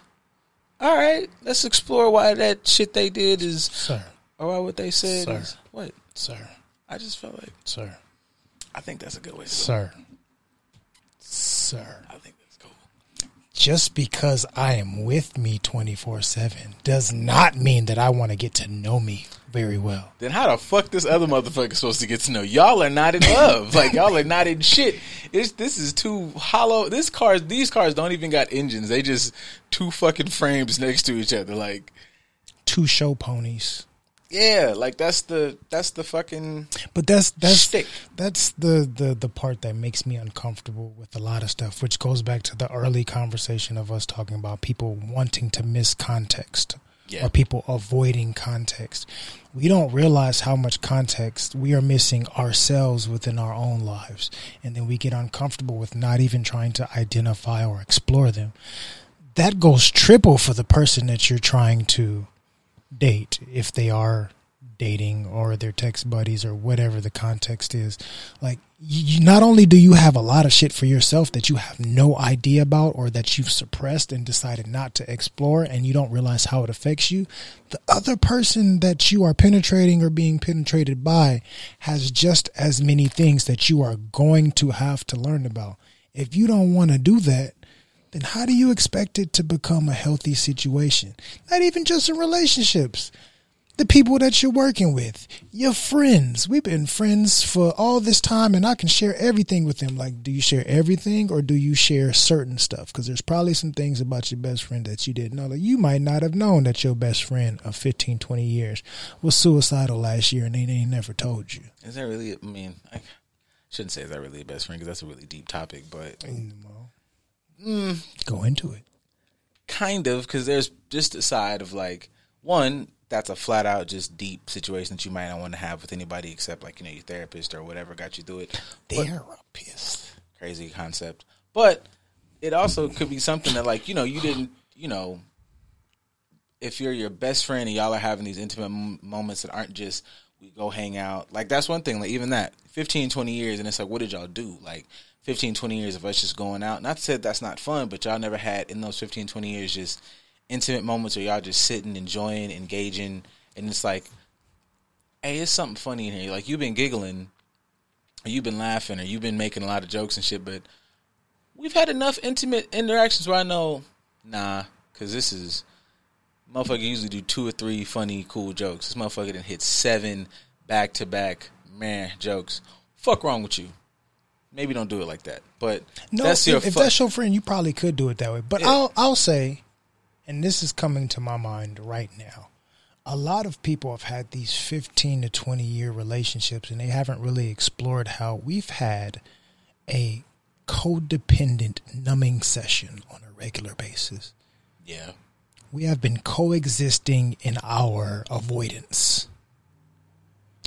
all right, let's explore why that shit they did is, Sir. or why what they said Sir. is, what? Sir. I just felt like, Sir. I think that's a good way to go. Sir. Sir. I think that's cool. Just because I am with me 24 7 does not mean that I want to get to know me very well. Then how the fuck this other motherfucker supposed to get to know? Y'all are not in love. like y'all are not in shit. It's this is too hollow. This cars, these cars don't even got engines. They just two fucking frames next to each other. Like Two show ponies. Yeah, like that's the that's the fucking But that's that's Shtick. that's the, the the part that makes me uncomfortable with a lot of stuff, which goes back to the early conversation of us talking about people wanting to miss context Yeah. or people avoiding context. We don't realize how much context we are missing ourselves within our own lives, and then we get uncomfortable with not even trying to identify or explore them. That goes triple for the person that you're trying to date if they are dating or their text buddies or whatever the context is. Like you, not only do you have a lot of shit for yourself that you have no idea about or that you've suppressed and decided not to explore and you don't realize how it affects you the other person that you are penetrating or being penetrated by has just as many things that you are going to have to learn about. If you don't want to do that then how do you expect it to become a healthy situation? Not even just in relationships. The people that you're working with, your friends. We've been friends for all this time and I can share everything with them. Like, do you share everything or do you share certain stuff? Because there's probably some things about your best friend that you didn't know. Like, you might not have known that your best friend of 15, 20 years was suicidal last year and they, they never told you. Is that really? I mean, I shouldn't say is that really a best friend because that's a really deep topic, but Go into it. kind of because there's just a side of like one that's a flat out just deep situation that you might not want to have with anybody except like you know your therapist or whatever got you through it. But- Therapist. crazy concept. But it also could be something that like, you know, you didn't, you know, if you're your best friend and y'all are having these intimate m- moments that aren't just we go hang out. Like that's one thing, like even that 15 20 years and it's like what did y'all do? Like 15 20 years of us just going out. Not to say that's not fun, but y'all never had in those 15 20 years just intimate moments where y'all just sitting, enjoying, engaging and it's like hey, it's something funny in here. Like you've been giggling or you've been laughing or you've been making a lot of jokes and shit, but we've had enough intimate interactions where I know, nah, because this is motherfucker usually do two or three funny, cool jokes. This motherfucker done hit seven back to back man jokes. Fuck wrong with you? Maybe don't do it like that. But No, that's your if, if that's your friend, you probably could do it that way. But Yeah. I'll I'll say, and this is coming to my mind right now. A lot of people have had these fifteen to twenty year relationships, and they haven't really explored how we've had a codependent numbing session on a regular basis. yeah. We have been coexisting in our avoidance.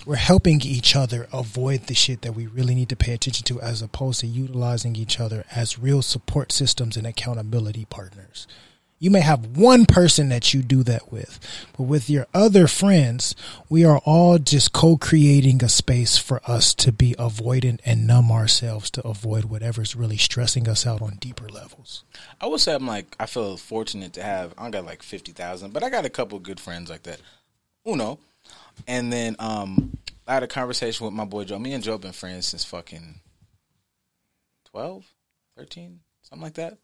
We're helping each other avoid the shit that we really need to pay attention to as opposed to utilizing each other as real support systems and accountability partners. You may have one person that you do that with, but with your other friends, we are all just co creating a space for us to be avoidant and numb ourselves to avoid whatever's really stressing us out on deeper levels. I would say I'm like I feel fortunate to have I got like fifty thousand, but I got a couple good friends like that. Uno. And then um I had a conversation with my boy Joe. Me and Joe been friends since fucking 12, 13, something like that.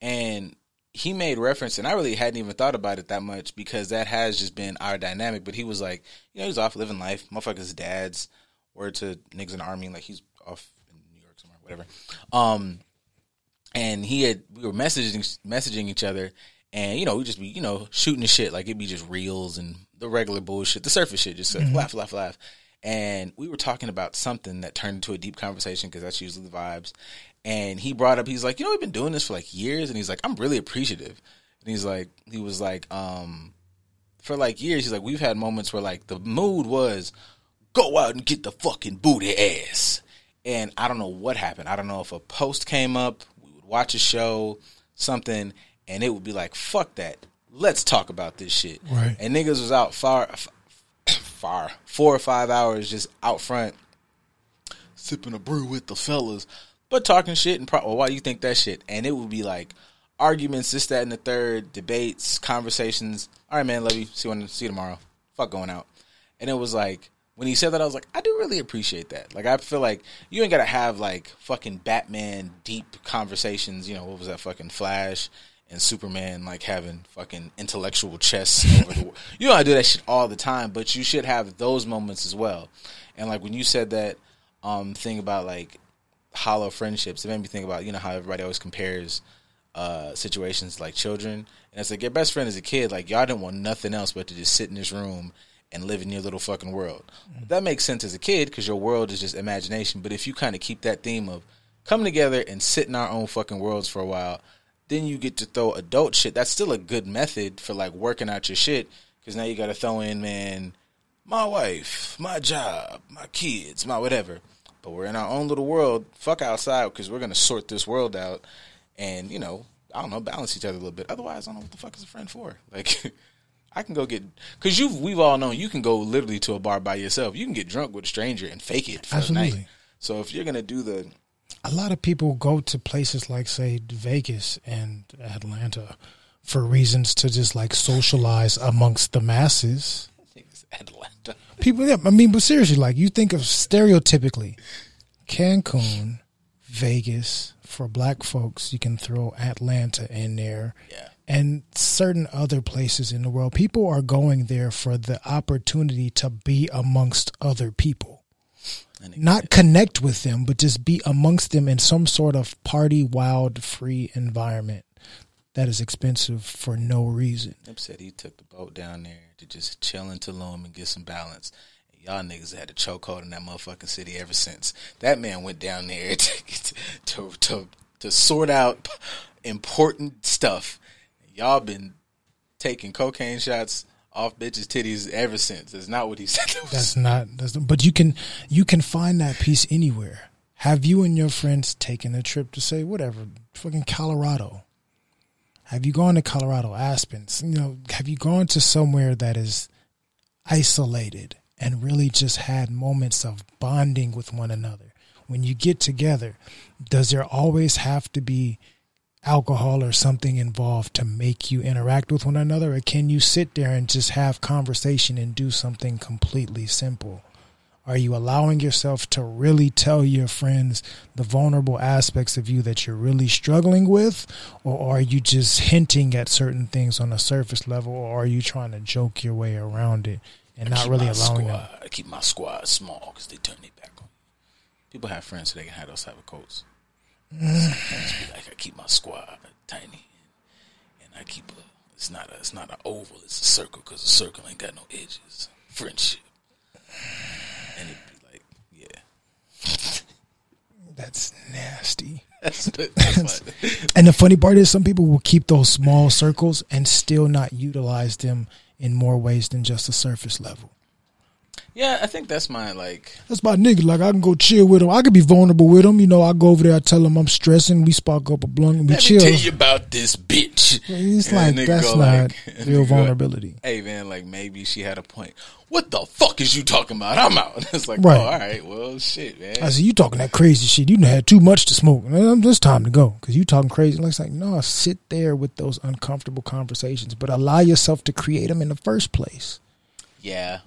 And he made reference and I really hadn't even thought about it that much because that has just been our dynamic. But he was like, you know, he's off living life. Motherfucker's dad's word to niggas in the army, like he's off in New York somewhere, whatever. Um and he had we were messaging messaging each other and you know we just be you know shooting the shit like it'd be just reels and the regular bullshit the surface shit just like laugh laugh laugh and we were talking about something that turned into a deep conversation because that's usually the vibes and he brought up he's like you know we've been doing this for like years and he's like i'm really appreciative and he's like he was like um for like years he's like we've had moments where like the mood was go out and get the fucking booty ass. And I don't know what happened. I don't know if a post came up, we would watch a show, something, and it would be like, fuck that. Let's talk about this shit. Right. And niggas was out far, far, four or five hours just out front, sipping a brew with the fellas, but talking shit and pro- well, why do you think that shit? And it would be like arguments, this, that, and the third, debates, conversations. All right, man, love you. See you, see you tomorrow. Fuck going out. And it was like when he said that, I was like, I do really appreciate that. Like, I feel like you ain't gotta have like fucking Batman deep conversations. You know, what was that fucking Flash and Superman like having fucking intellectual chess over the. You know, I do that shit all the time, but you should have those moments as well. And like when you said that um thing about like hollow friendships, it made me think about you know how everybody always compares uh, situations like children. And it's like your best friend as a kid, like y'all didn't want nothing else but to just sit in this room and live in your little fucking world. That makes sense as a kid because your world is just imagination. But if you kind of keep that theme of come together and sit in our own fucking worlds for a while, then you get to throw adult shit. That's still a good method for like working out your shit because now you got to throw in, man, my wife, my job, my kids, my whatever. But we're in our own little world. Fuck outside because we're gonna sort this world out, and you know, I don't know, balance each other a little bit. Otherwise, I don't know what the fuck is a friend for. Like, I can go get because you we've all known you can go literally to a bar by yourself. You can get drunk with a stranger and fake it for a night. Absolutely. So if you're gonna do the a lot of people go to places like say Vegas and Atlanta for reasons to just like socialize amongst the masses. Atlanta, People, yeah, I mean, but seriously, like you think of stereotypically, Cancun, Vegas for black folks, you can throw Atlanta in there. Yeah. And certain other places in the world, people are going there for the opportunity to be amongst other people. Not connect with them, but just be amongst them in some sort of party, wild, free environment that is expensive for no reason. Nip said he took the boat down there to just chill in Tulum and get some balance. And y'all niggas had a chokehold in that motherfucking city ever since. That man went down there to to to, to sort out important stuff. Y'all been taking cocaine shots off bitches' titties ever since. That's not what he said. That's not. That's but you can you can find that piece anywhere. Have you and your friends taken a trip to say whatever, fucking Colorado? Have you gone to Colorado, Aspens? You know, have you gone to somewhere that is isolated and really just had moments of bonding with one another? When you get together, does there always have to be alcohol or something involved to make you interact with one another or can you sit there and just have conversation and do something completely simple are you allowing yourself to really tell your friends the vulnerable aspects of you that you're really struggling with or are you just hinting at certain things on a surface level or are you trying to joke your way around it and not really allowing them squad, I keep my squad small because they turn their back on. me. People have friends so they can have those type of coats. Sometimes be like I keep my squad tiny, and I keep a. It's not a. It's not an oval. It's a circle because a circle ain't got no edges. Friendship, and it'd be like, yeah, that's nasty that's, that's And the funny part is, some people will keep those small circles and still not utilize them in more ways than just a surface level. Yeah. I think that's my like. That's my nigga. Like I can go chill with him. I can be vulnerable with him. You know, I go over there. I tell him I'm stressing. We spark up a blunt. and We Let chill. me tell you about this bitch. It's And like that's not like- real nigga go, vulnerability. Hey man, like maybe she had a point. What the fuck is you talking about? I'm out. It's like, Right. oh, all right, well, shit, man. I said, you talking that crazy shit. You done had too much to smoke. It's time to go because you talking crazy. Like, it's like, no, sit there with those uncomfortable conversations, but allow yourself to create them in the first place. yeah,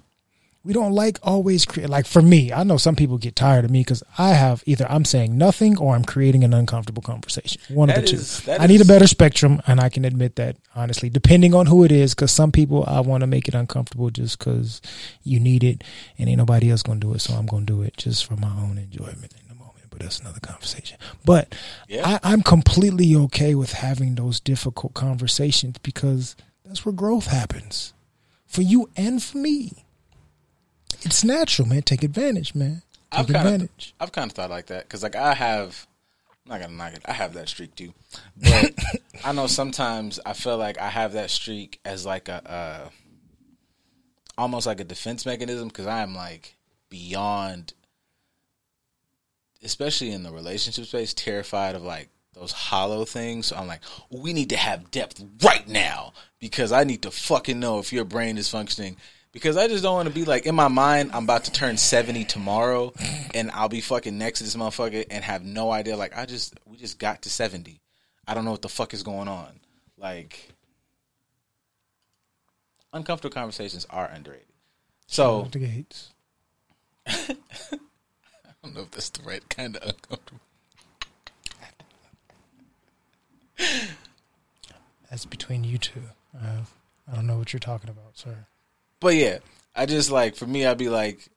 we don't like always create like for me i know some people get tired of me because i have either i'm saying nothing or i'm creating an uncomfortable conversation. One That of the is- two i need a better spectrum and i can admit that honestly depending on who it is because some people i want to make it uncomfortable just because you need it and ain't nobody else gonna do it so i'm gonna do it just for my own enjoyment in the moment but that's another conversation. But Yeah. I, i'm completely okay with having those difficult conversations because that's where growth happens. For you and for me it's natural, man. Take advantage, man. I've Take of, advantage. I've kind of thought like that because like I have, I'm not gonna knock it. I have that streak too, but I know sometimes I feel like I have that streak as like a, uh, almost like a defense mechanism because I am like beyond, especially in the relationship space, terrified of like those hollow things. So I'm like, we need to have depth right now because I need to fucking know if your brain is functioning. Because I just don't want to be like in my mind, I'm about to turn 70 tomorrow and I'll be fucking next to this motherfucker and have no idea. Like, I just, we just got to 70. I don't know what the fuck is going on. Like, uncomfortable conversations are underrated. So, the gates. I don't know if that's the right kind of uncomfortable. That's between you two. Uh, I don't know what you're talking about, sir. But yeah, I just like for me, I'd be like,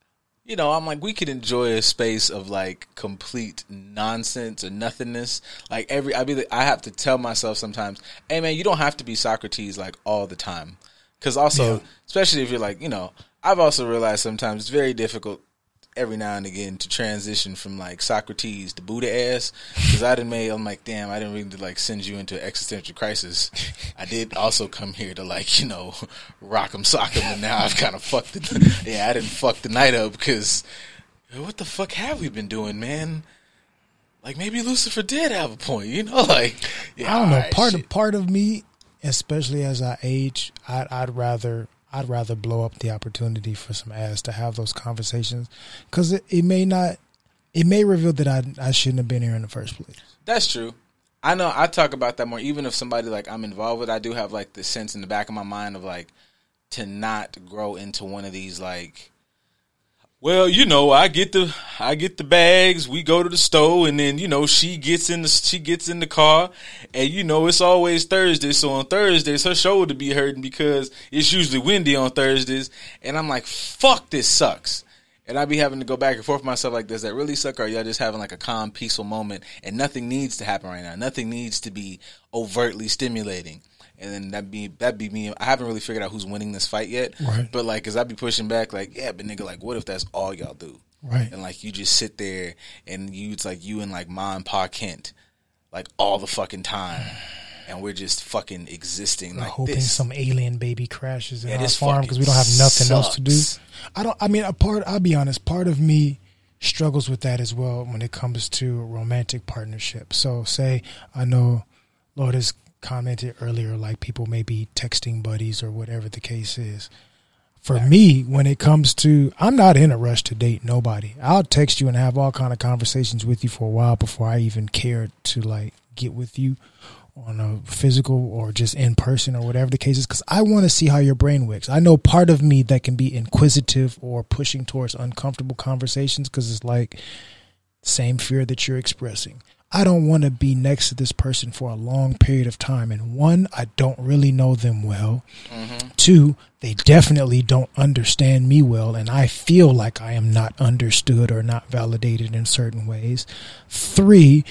you know, I'm like we could enjoy a space of like complete nonsense or nothingness. Like every, I be, like, I have to tell myself sometimes, hey man, you don't have to be Socrates like all the time, because also, especially if you're like, you know, I've also realized sometimes it's very difficult every now and again to transition from like Socrates to Buddha ass because I didn't make I'm like damn I didn't really like send you into existential crisis. I did also come here to like you know rock 'em sock 'em and now I've kind of fucked it. Yeah, I didn't fuck the night up because what the fuck have we been doing, man? Like maybe Lucifer did have a point, you know? Like yeah, I don't know. alright, part shit. of part of me, especially as I age, I'd, I'd rather I'd rather blow up the opportunity for some ass to have those conversations because it, it may not, it may reveal that I I shouldn't have been here in the first place. That's true. I know I talk about that more. Even if somebody like I'm involved with, I do have like the sense in the back of my mind of like to not grow into one of these like. Well, you know, I get the I get the bags. We go to the store, and then you know she gets in the she gets in the car, and you know it's always Thursday. So on Thursdays, her shoulder be hurting because it's usually windy on Thursdays, and I'm like, fuck, this sucks. And I be having to go back and forth myself like, does that really suck? Or y'all just having like a calm, peaceful moment and nothing needs to happen right now? Nothing needs to be overtly stimulating. And then that be that be me. I haven't really figured out who's winning this fight yet. Right. But like, cause I'd be pushing back, like, yeah, but nigga, like, what if that's all y'all do? Right. And like, you just sit there and you, it's like you and like Ma and Pa Kent, like all the fucking time, and we're just fucking existing We're like hoping this. some alien baby crashes in Yeah, our farm because we don't have nothing else to do. I don't. I mean, a part. I'll be honest. Part of me struggles with that as well when it comes to romantic partnership. So, say I know Lord has commented earlier, like people may be texting buddies or whatever the case is. For me, when it comes to, I'm not in a rush to date nobody. I'll text you and have all kind of conversations with you for a while before I even care to like get with you on a physical or just in person or whatever the case is because I want to see how your brain works. I know part of me that can be inquisitive or pushing towards uncomfortable conversations because it's like same fear that you're expressing. I don't want to be next to this person for a long period of time. And one, I don't really know them well. Mm-hmm. Two, they definitely don't understand me well. And I feel like I am not understood or not validated in certain ways. Three,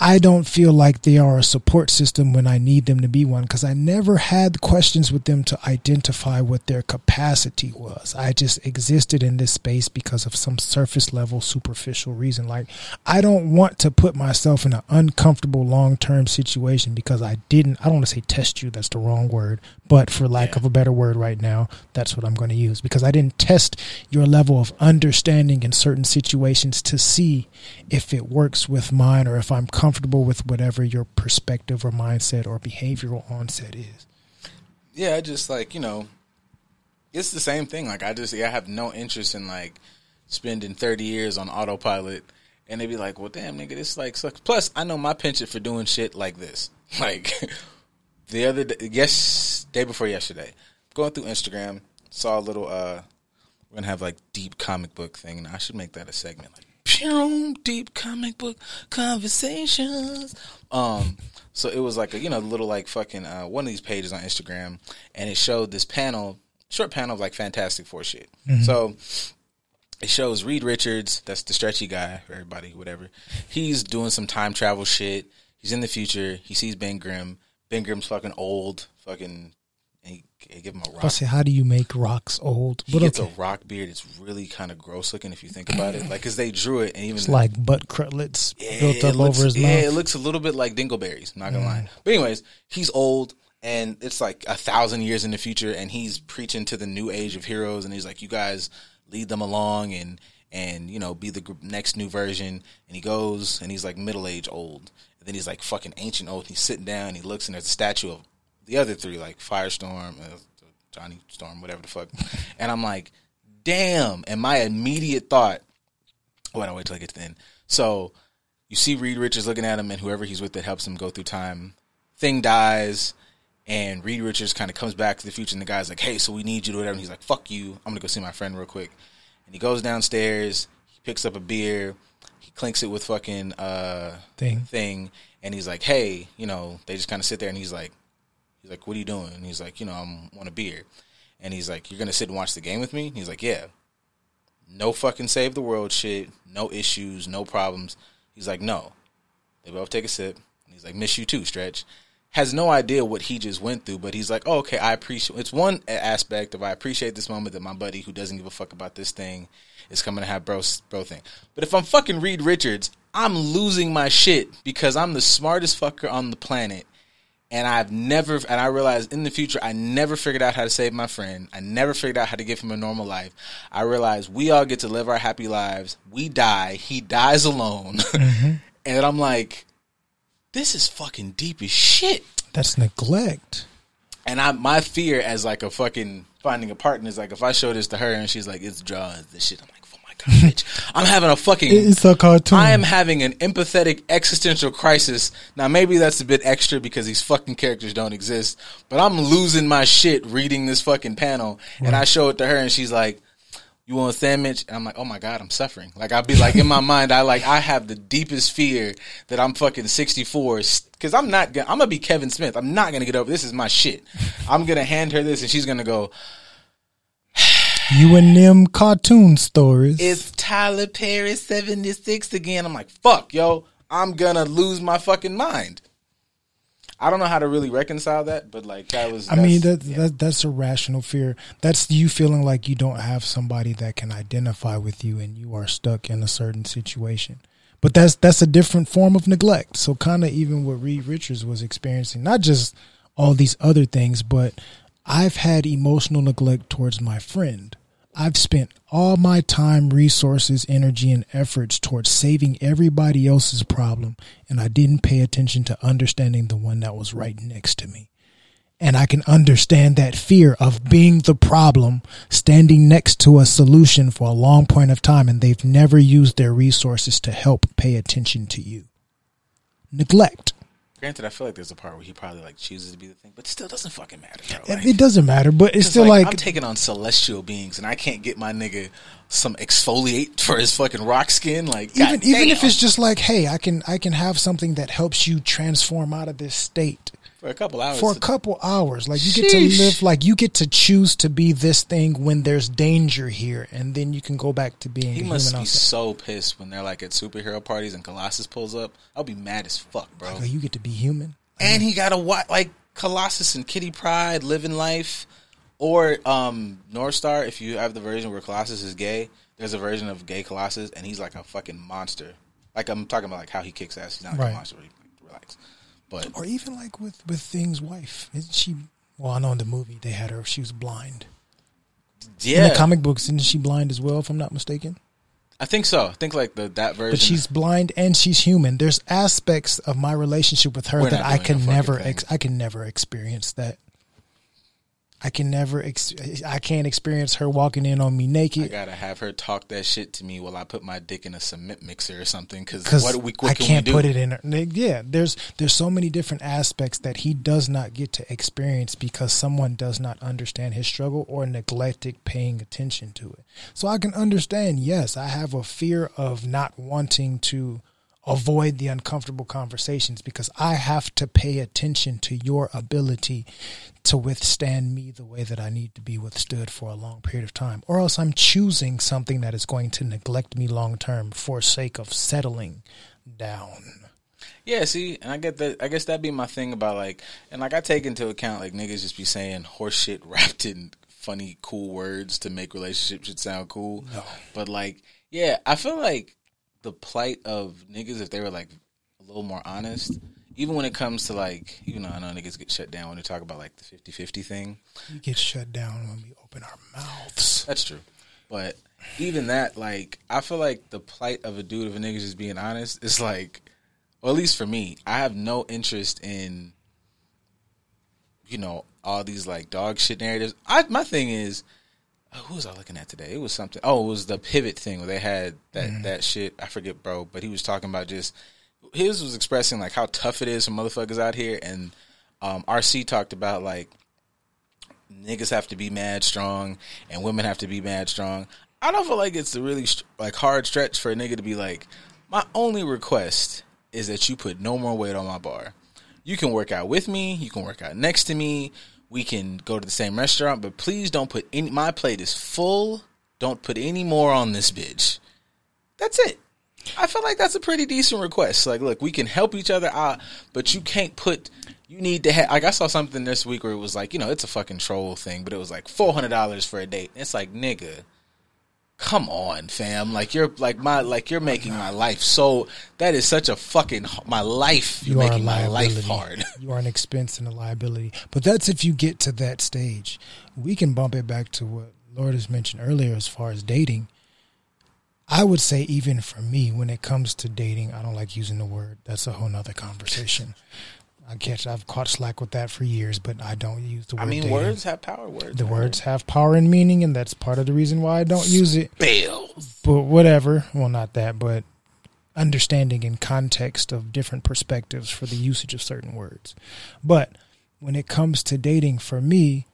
I don't feel like they are a support system when I need them to be one because I never had questions with them to identify what their capacity was. I just existed in this space because of some surface level, superficial reason. Like, I don't want to put myself in an uncomfortable long term situation because I didn't, I don't want to say test you, that's the wrong word, but for lack of a better word right now, that's what I'm going to use because I didn't test your level of understanding in certain situations to see if it works with mine or if I'm comfortable with whatever your perspective or mindset or behavioral onset is. yeah, just like you know, it's the same thing. Like I just I have no interest in like spending thirty years on autopilot, and they'd be like, "Well, damn, nigga, this like sucks." Plus, I know my penchant for doing shit like this. Like the other day, yes, day before yesterday, going through Instagram, saw a little. uh We're gonna have like deep comic book thing, and I should make that a segment. Like, deep comic book conversations. Um, so it was like a you know little like fucking uh, one of these pages on Instagram, and it showed this panel, short panel of like Fantastic Four shit. So it shows Reed Richards, that's the stretchy guy for everybody, whatever. He's doing some time travel shit. He's in the future. He sees Ben Grimm. Ben Grimm's fucking old, fucking. He give him a rock. I say, how do you make rocks old? He But gets okay. a rock beard. It's really kind of gross looking if you think about it. Like, cause they drew it, and even It's like butt cutlets yeah, built it up looks- over his yeah, mouth. it looks a little bit like dingleberries. Not gonna lie. But anyways, he's old, and it's like a thousand years in the future, and he's preaching to the new age of heroes, and he's like, "You guys lead them along, and and you know, be the next new version." And he goes, and he's like middle age old, and then he's like fucking ancient old. And he's sitting down, and he looks, and there's a statue of the other three, like Firestorm, uh, Johnny Storm, whatever the fuck. And I'm like, damn. And my immediate thought, wait, I wait till I get to the end. So you see Reed Richards looking at him, and whoever he's with that helps him go through time. Thing dies, and Reed Richards kind of comes back to the future, and the guy's like, "Hey, so we need you to whatever." And he's like, "Fuck you, I'm gonna go see my friend real quick." And he goes downstairs, he picks up a beer, he clinks it with fucking uh Thing. thing, and he's like, "Hey, you know," they just kind of sit there, and he's like, "He's like, what are you doing?" And he's like, "You know, I'm want a beer," and he's like, "You're gonna sit and watch the game with me?" And he's like, "Yeah." No fucking save the world shit, no issues, no problems. He's like, "No." They both take a sip, and he's like, "Miss you too, Stretch." has no idea what he just went through, but he's like, oh, okay, I appreciate. It's one aspect of I appreciate this moment that my buddy who doesn't give a fuck about this thing is coming to have bro bro thing. But if I'm fucking Reed Richards, I'm losing my shit because I'm the smartest fucker on the planet. And I've never, and I realized in the future, I never figured out how to save my friend. I never figured out how to give him a normal life. I realized we all get to live our happy lives. We die. He dies alone. Mm-hmm. and I'm like, this is fucking deep as shit. That's neglect. And I, my fear as like a fucking finding a partner is like if I show this to her and she's like, it's drugs, this shit. I'm like, god, bitch, I'm having a fucking. It's a cartoon. I am having an empathetic existential crisis. Now maybe that's a bit extra because these fucking characters don't exist, but I'm losing my shit reading this fucking panel, and I show it to her and she's like. You want a sandwich? And I'm like, oh my god, I'm suffering. Like I'll be like in my mind, I like I have the deepest fear that I'm fucking 64 because I'm not gonna. I'm gonna be Kevin Smith. I'm not gonna get over. This is my shit. I'm gonna hand her this, and she's gonna go. You and them cartoon stories. It's Tyler Perry 76 again. I'm like, fuck, yo, I'm gonna lose my fucking mind. I don't know how to really reconcile that, but like that was. I mean, that, that that's a rational fear. That's you feeling like you don't have somebody that can identify with you, and you are stuck in a certain situation. But that's that's a different form of neglect. So kind of even what Reed Richards was experiencing, not just all these other things, but I've had emotional neglect towards my friend. I've spent all my time, resources, energy, and efforts towards saving everybody else's problem, and I didn't pay attention to understanding the one that was right next to me. And I can understand that fear of being the problem, standing next to a solution for a long point of time, and they've never used their resources to help pay attention to you. Neglect. Granted, I feel like there's a part where he probably like chooses to be the thing, but still doesn't fucking matter. Bro. Like, it doesn't matter, but it's still like, like, I'm taking on celestial beings, and I can't get my nigga some exfoliate for his fucking rock skin. Like even even if it's just like, hey, I can I can have something that helps you transform out of this state for a couple hours. for a couple hours. Like you get to live, like you get to choose to be this thing when there's danger here, and then you can go back to being he a must human be outside. so pissed when they're like at superhero parties and Colossus pulls up. I'll be mad as fuck, bro. Like, you get to be human. and he got a what like Colossus and Kitty Pryde living life, or um North Star. If you have the version where Colossus is gay, there's a version of gay Colossus, and he's like a fucking monster. Like I'm talking about like how he kicks ass. He's not like Right. a monster. But he, like, relax. But Or even like with with Thing's wife, isn't she? Well, I know in the movie they had her; she was blind. Yeah, in the comic books, isn't she blind as well? If I'm not mistaken. I think so. I think like the that version. But she's blind and she's human. There's aspects of my relationship with her We're that I can never, ex- I can never experience that. I can never, ex- I can't experience her walking in on me naked. I gotta have her talk that shit to me while I put my dick in a cement mixer or something. Because what, do we, what I can can't put it in her. Yeah, there's there's so many different aspects that he does not get to experience because someone does not understand his struggle or neglected paying attention to it. So I can understand. Yes, I have a fear of not wanting to avoid the uncomfortable conversations because I have to pay attention to your ability to withstand me the way that I need to be withstood for a long period of time. Or else I'm choosing something that is going to neglect me long term for sake of settling down. Yeah, see, and I get that. I guess that'd be my thing about like, and like I take into account like niggas just be saying horse shit wrapped in funny, cool words to make relationships should sound cool. No. But like, yeah, I feel like the plight of niggas if they were like a little more honest, even when it comes to like, even though I know niggas get shut down when they talk about like the 50-50 thing. We get shut down when we open our mouths. That's true. But even that, like, I feel like the plight of a dude, of a nigga's just being honest, is like, or at least for me, I have no interest in, you know, all these like dog shit narratives. I my thing is, oh, who was I looking at today? It was something. Oh, it was the pivot thing where they had that that shit. I forget, bro, but he was talking about just his was expressing like how tough it is for motherfuckers out here, and um, RC talked about like niggas have to be mad strong and women have to be mad strong. I don't feel like it's a really like hard stretch for a nigga to be like, my only request is that you put no more weight on my bar. You can work out with me. You can work out next to me. We can go to the same restaurant, but please don't put any. My plate is full. Don't put any more on this bitch. That's it. I feel like that's a pretty decent request. Like, look, we can help each other out, but you can't put. You need to have. Like, I saw something this week where it was like, you know, it's a fucking troll thing, but it was like four hundred dollars for a date. It's like, nigga, come on, fam. Like you're like my like you're making my life so. That is such a fucking my life. You're you making my life hard. You are an expense and a liability. But that's if you get to that stage. We can bump it back to what Lord has mentioned earlier as far as dating. I would say even for me, when it comes to dating, I don't like using the word. That's a whole nother conversation. I catch I've caught slack with that for years, but I don't use the word I mean, dating. words have power. Words. the words have power and meaning, and that's part of the reason why I don't use it. Bells. But whatever. Well, not that, but understanding in context of different perspectives for the usage of certain words. But when it comes to dating, for me,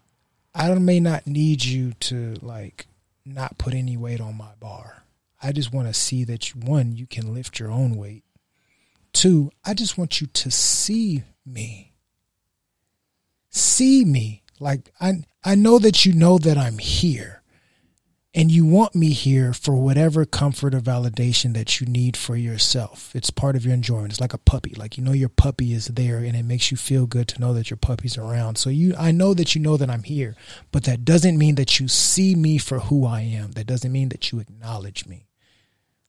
I don't- may not need you to like not put any weight on my bar. I just want to see that you, one, you can lift your own weight. Two, I just want you to see me. See me. Like I I know that you know that I'm here and you want me here for whatever comfort or validation that you need for yourself. It's part of your enjoyment. It's like a puppy. Like you know your puppy is there and it makes you feel good to know that your puppy's around. So you I know that you know that I'm here, but that doesn't mean that you see me for who I am. That doesn't mean that you acknowledge me.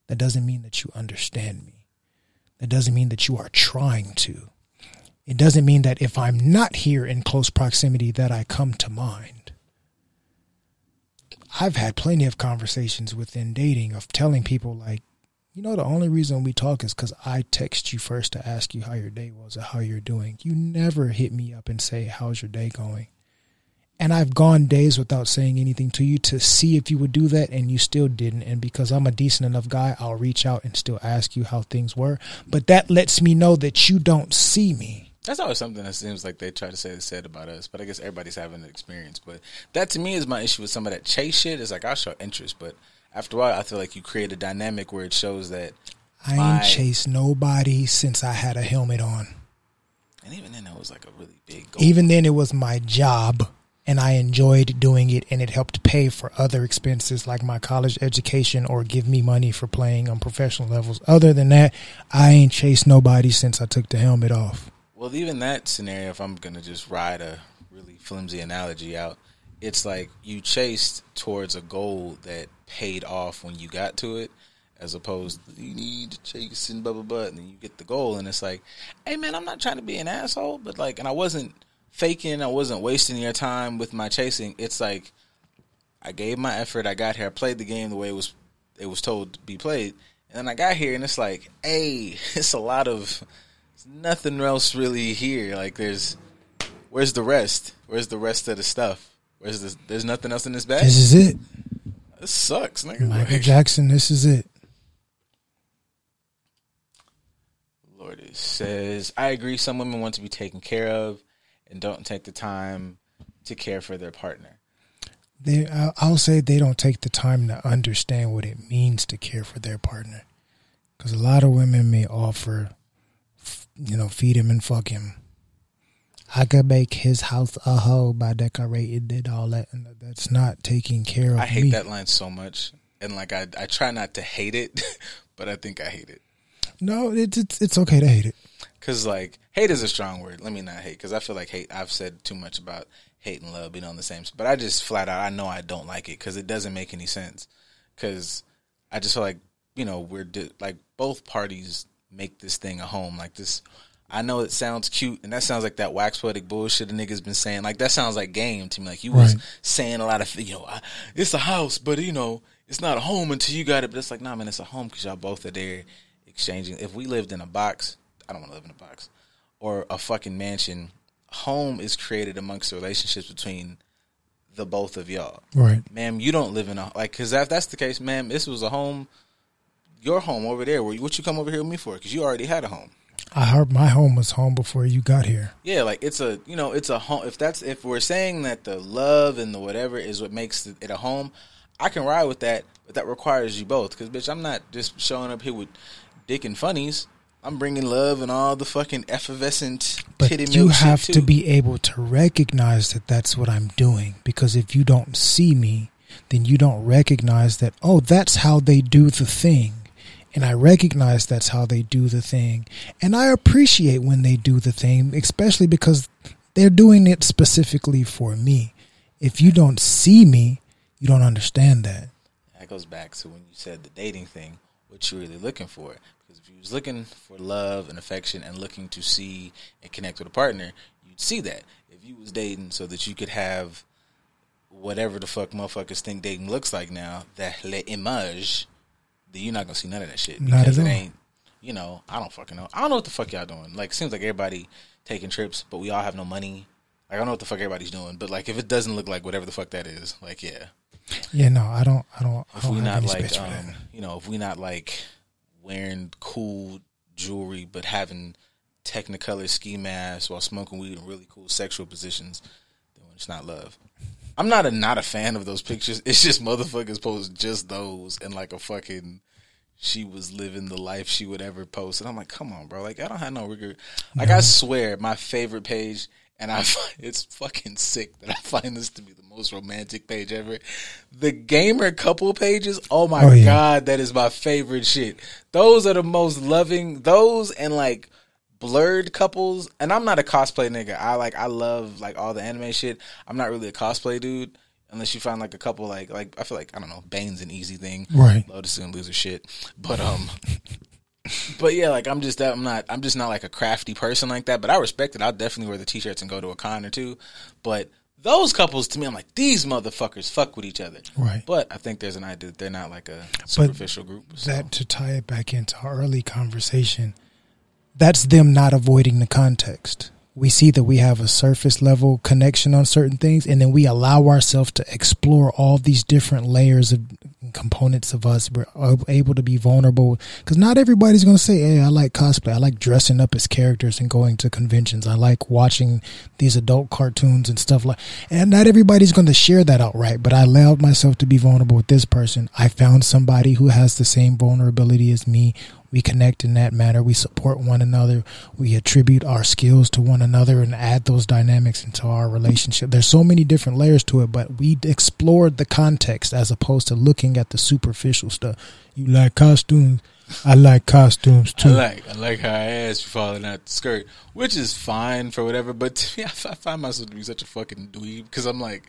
That doesn't mean that you understand me. That doesn't mean that you are trying to. It doesn't mean that if I'm not here in close proximity that I come to mind. I've had plenty of conversations within dating of telling people like, you know, the only reason we talk is because I text you first to ask you how your day was or how you're doing. You never hit me up and say, how's your day going? And I've gone days without saying anything to you to see if you would do that, and you still didn't. And because I'm a decent enough guy, I'll reach out and still ask you how things were. But that lets me know that you don't see me. That's always something that seems like they try to say they said about us, but I guess everybody's having an experience. But that to me is my issue with some of that chase shit. Is like I'll show interest, but after a while, I feel like you create a dynamic where it shows that, I ain't My- chased nobody since I had a helmet on. and even then, that was like a really big goal. Even then, it was my job, and I enjoyed doing it, and it helped pay for other expenses like my college education or give me money for playing on professional levels. Other than that, I ain't chased nobody since I took the helmet off. Well, even that scenario, if I'm gonna just ride a really flimsy analogy out, it's like you chased towards a goal that paid off when you got to it, as opposed to you need to chase and blah blah blah, and then you get the goal, and it's like, hey man, I'm not trying to be an asshole, but like, and I wasn't faking, I wasn't wasting your time with my chasing. It's like I gave my effort, I got here, I played the game the way it was it was told to be played, and then I got here, and it's like, hey, it's a lot of nothing else really here. Like there's where's the rest? Where's the rest of the stuff? Where's this there's nothing else in this bag? This is it. This sucks, nigga. Michael Like, Jackson, this is it. Lord it says I agree some women want to be taken care of and don't take the time to care for their partner. They, I'll say they don't take the time to understand what it means to care for their partner. Because a lot of women may offer, you know, feed him and fuck him. I could make his house a hoe by decorating it all that. And that's not taking care of me. I hate me. that line so much. And like I I try not to hate it, but I think I hate it. No, it's, it's it's okay to hate it. Cause like hate is a strong word. Let me not hate. Cause I feel like hate. I've said too much about hate and love being on the same. But I just flat out I know I don't like it because it doesn't make any sense. Cause I just feel like you know we're di- like both parties make this thing a home. Like this. I know it sounds cute, and that sounds like that wax poetic bullshit the niggas been saying. Like that sounds like game to me. Like you was saying a lot of, you know, I, it's a house, but you know, it's not a home until you got it. But it's like, nah, man, it's a home because y'all both are there exchanging. If we lived in a box, I don't want to live in a box or a fucking mansion. Home is created amongst the relationships between the both of y'all. Right. Ma'am, you don't live in a like because if that's the case, ma'am, this was a home, your home over there. Where what you come over here with me for? Because you already had a home. I heard my home was home before you got here. Yeah, like it's a you know it's a home. If that's if we're saying that the love and the whatever is what makes it a home, I can ride with that. But that requires you both. Because bitch, I'm not just showing up here with dick and funnies. I'm bringing love and all the fucking effervescent But you have to be able to recognize that that's what I'm doing. Because if you don't see me, then you don't recognize that, oh, that's how they do the thing. And I recognize that's how they do the thing. And I appreciate when they do the thing, especially because they're doing it specifically for me. If you don't see me, you don't understand that. That goes back to when you said the dating thing, what you're really looking for. Because if you was looking for love and affection and looking to see and connect with a partner, you'd see that. If you was dating so that you could have whatever the fuck motherfuckers think dating looks like now, that le image, then you're not gonna see none of that shit. Not Because at it all. ain't you know, I don't fucking know. I don't know what the fuck y'all doing. Like it seems like everybody taking trips, but we all have no money. Like I don't know what the fuck everybody's doing, but like if it doesn't look like whatever the fuck that is, like yeah. Yeah, no, I don't. I don't. I If don't we not like, space for that. um, you know, if we not like wearing cool jewelry, but having Technicolor ski masks while smoking weed in really cool sexual positions, then it's not love. I'm not a not a fan of those pictures. It's just motherfuckers post just those and like a fucking she was living the life she would ever post. And I'm like, come on, bro. Like I don't have no rigor. Like I swear, my favorite page, and I find, it's fucking sick that I find this to be the most romantic page ever. The gamer couple pages. Oh my Oh, yeah. god, that is my favorite shit. Those are the most loving. Those and like blurred couples. And I'm not a cosplay nigga. I like I love like all the anime shit. I'm not really a cosplay dude. Unless you find like a couple like like I feel like I don't know Bane's an easy thing Right. Lotus and loser shit but um but yeah like I'm just that I'm not I'm just not like a crafty person like that but I respect it I'll definitely wear the t-shirts and go to a con or two but those couples to me I'm like these motherfuckers fuck with each other Right. but I think there's an idea that they're not like a superficial group so. that to tie it back into our early conversation, that's them not avoiding the context. We see that we have a surface level connection on certain things, and then we allow ourselves to explore all these different layers of components of us. We're able to be vulnerable because not everybody's going to say, Hey, I like cosplay. I like dressing up as characters and going to conventions. I like watching these adult cartoons and stuff like And not everybody's going to share that outright, but I allowed myself to be vulnerable with this person. I found somebody who has the same vulnerability as me. We connect in that manner. We support one another. We attribute our skills to one another and add those dynamics into our relationship. There's so many different layers to it, but we explored the context as opposed to looking at the superficial stuff. You like costumes? I like costumes too. I like I like how I asked you falling out the skirt, which is fine for whatever. But to me, I find myself to be such a fucking dweeb because I'm like,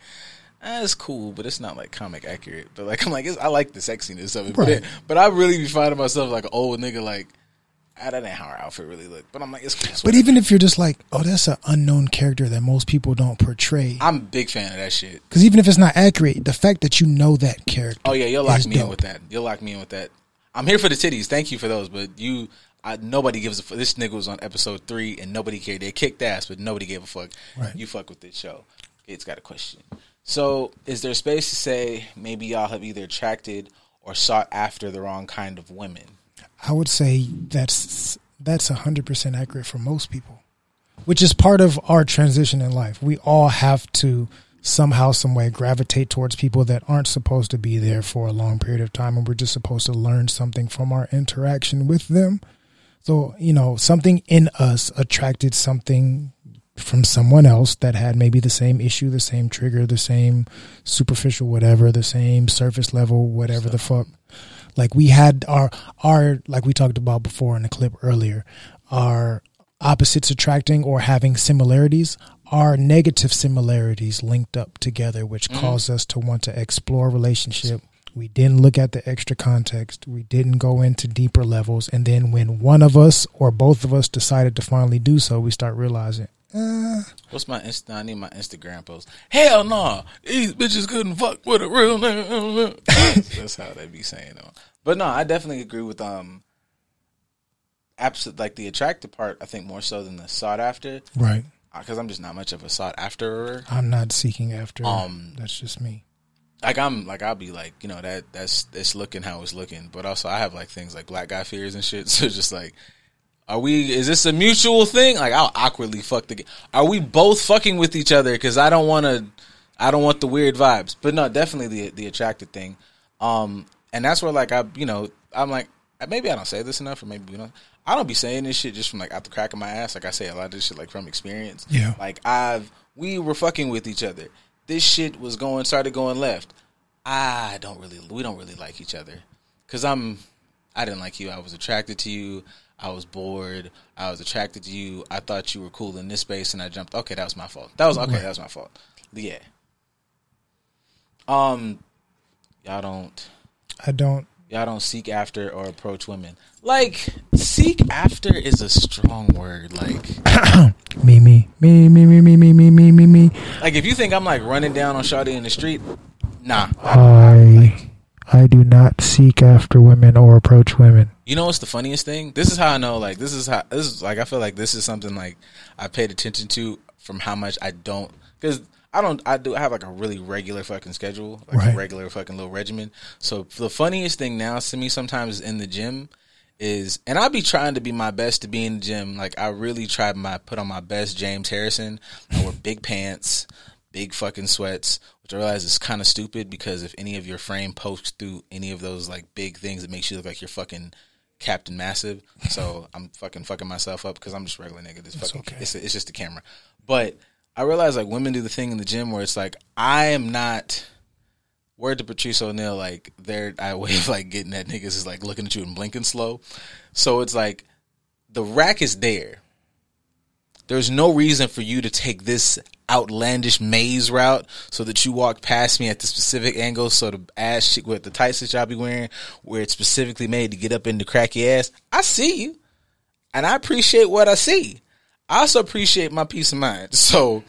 ah, it's cool, but it's not like comic accurate. But like I'm like, it's, I like the sexiness of it. But, Right. it, but I really be finding myself like an old nigga, like ah, that ain't how our outfit really look. But I'm like, it's cool. it's But even if you're just like, oh, that's an unknown character that most people don't portray. I'm a big fan of that shit. Because even if it's not accurate, the fact that you know that character. Oh yeah, you'll lock me in with that. You'll lock me in with that. I'm here for the titties. Thank you for those, but you, I, nobody gives a fuck. This nigga was on episode three, and nobody cared. They kicked ass, but nobody gave a fuck. Right. You fuck with this show. It's got a question. So, is there space to say maybe y'all have either attracted or sought after the wrong kind of women? I would say that's that's hundred percent accurate for most people, which is part of our transition in life. We all have to somehow, some way, gravitate towards people that aren't supposed to be there for a long period of time, and we're just supposed to learn something from our interaction with them. So, you know, something in us attracted something from someone else that had maybe the same issue, the same trigger, the same superficial whatever, the same surface level whatever the fuck. Like we had our our like we talked about before in the clip earlier, our opposites attracting or having similarities are negative similarities linked up together, which mm. cause us to want to explore relationship. We didn't look at the extra context. We didn't go into deeper levels. And then when one of us or both of us decided to finally do so, we start realizing, uh, What's my Insta? I need my Instagram post. Hell no, these bitches couldn't fuck with a real nigga. That's how they be saying it. But no, I definitely agree with um, absolute like the attractive part. I think more so than the sought after, right. because I'm just not much of a sought after. I'm not seeking after. Um, that's just me. Like I'm like I'll be like you know that that's it's looking how it's looking, but also I have like things like black guy fears and shit. So just like. Are we? Is this a mutual thing? Like I'll awkwardly fuck the. Are we both fucking with each other? Because I don't want to. I don't want the weird vibes. But no, definitely the the attracted thing. Um, and that's where like I, you know, I'm like maybe I don't say this enough, or maybe you know, I don't be saying this shit just from like out the crack of my ass. Like I say a lot of this shit like from experience. Yeah. Like I've we were fucking with each other. This shit was going started going left. I don't really we don't really like each other because I'm I didn't like you. I was attracted to you. I was bored. I was attracted to you. I thought you were cool in this space, and I jumped. Okay, that was my fault. That was okay. That was my fault. Yeah. Um, y'all don't I don't. y'all don't seek after or approach women. Like seek after is a strong word. Like Me, me, me, me, me, me, me, me, me, me, me. like if you think I'm like running down on Shawty in the street, nah. I, I do not seek after women or approach women. You know what's the funniest thing? This is how I know. Like this is how this is like. I feel like this is something like I paid attention to from how much I don't because I don't. I do I have like a really regular fucking schedule, like Right. a regular fucking little regimen. So the funniest thing now to me sometimes in the gym is, and I be trying to be my best to be in the gym. Like I really try my put on my best James Harrison. I wear big pants, big fucking sweats, which I realize is kind of stupid because if any of your frame pokes through any of those like big things, it makes you look like you're fucking Captain Massive. So I'm fucking fucking myself up because I'm just regular nigga. This fucking okay. it's it's just a camera. But I realize like women do the thing in the gym where it's like I am not. Word to Patrice O'Neal, like their I way of like getting at niggas is like looking at you and blinking slow. So it's like the rack is there. There's no reason for you to take this outlandish maze route so that you walk past me at the specific angle so the ass cheek with the tights that y'all be wearing where it's specifically made to get up in the cracky ass. I see you. And I appreciate what I see. I also appreciate my peace of mind. So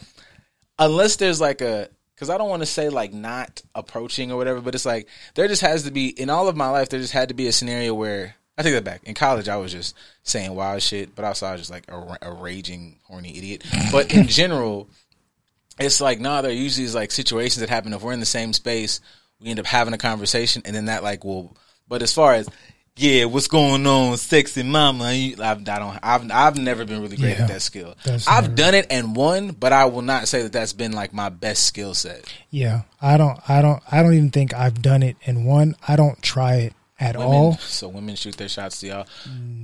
unless there's like a because I don't want to say like not approaching or whatever, but it's like there just has to be in all of my life there just had to be a scenario where I take that back. In college, I was just saying wild shit, but also I was just like a, a raging horny idiot. But in general, it's like no, there usually is like situations that happen if we're in the same space, we end up having a conversation, and then that like will. But as far as yeah, what's going on, sexy mama? You, I've, I don't. I've I've never been really great Yeah. at that skill. I've never- done it and won, but I will not say that that's been like my best skill set. Yeah, I don't. I don't. I don't even think I've done it. And one, I don't try it at Women, all. so women shoot their shots to y'all.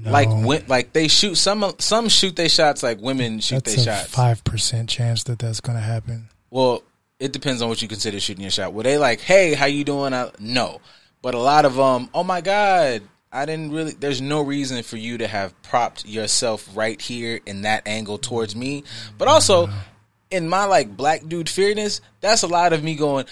Like when, like they shoot some some shoot their shots like women shoot That's their shots. five percent chance that that's going to happen. Well, it depends on what you consider shooting your shot. Were they like, "Hey, how you doing?" I, no, but a lot of them. "Oh my god, I didn't really." There's no reason for you to have propped yourself right here in that angle towards me. But also, in my like black dude fearness, that's a lot of me going.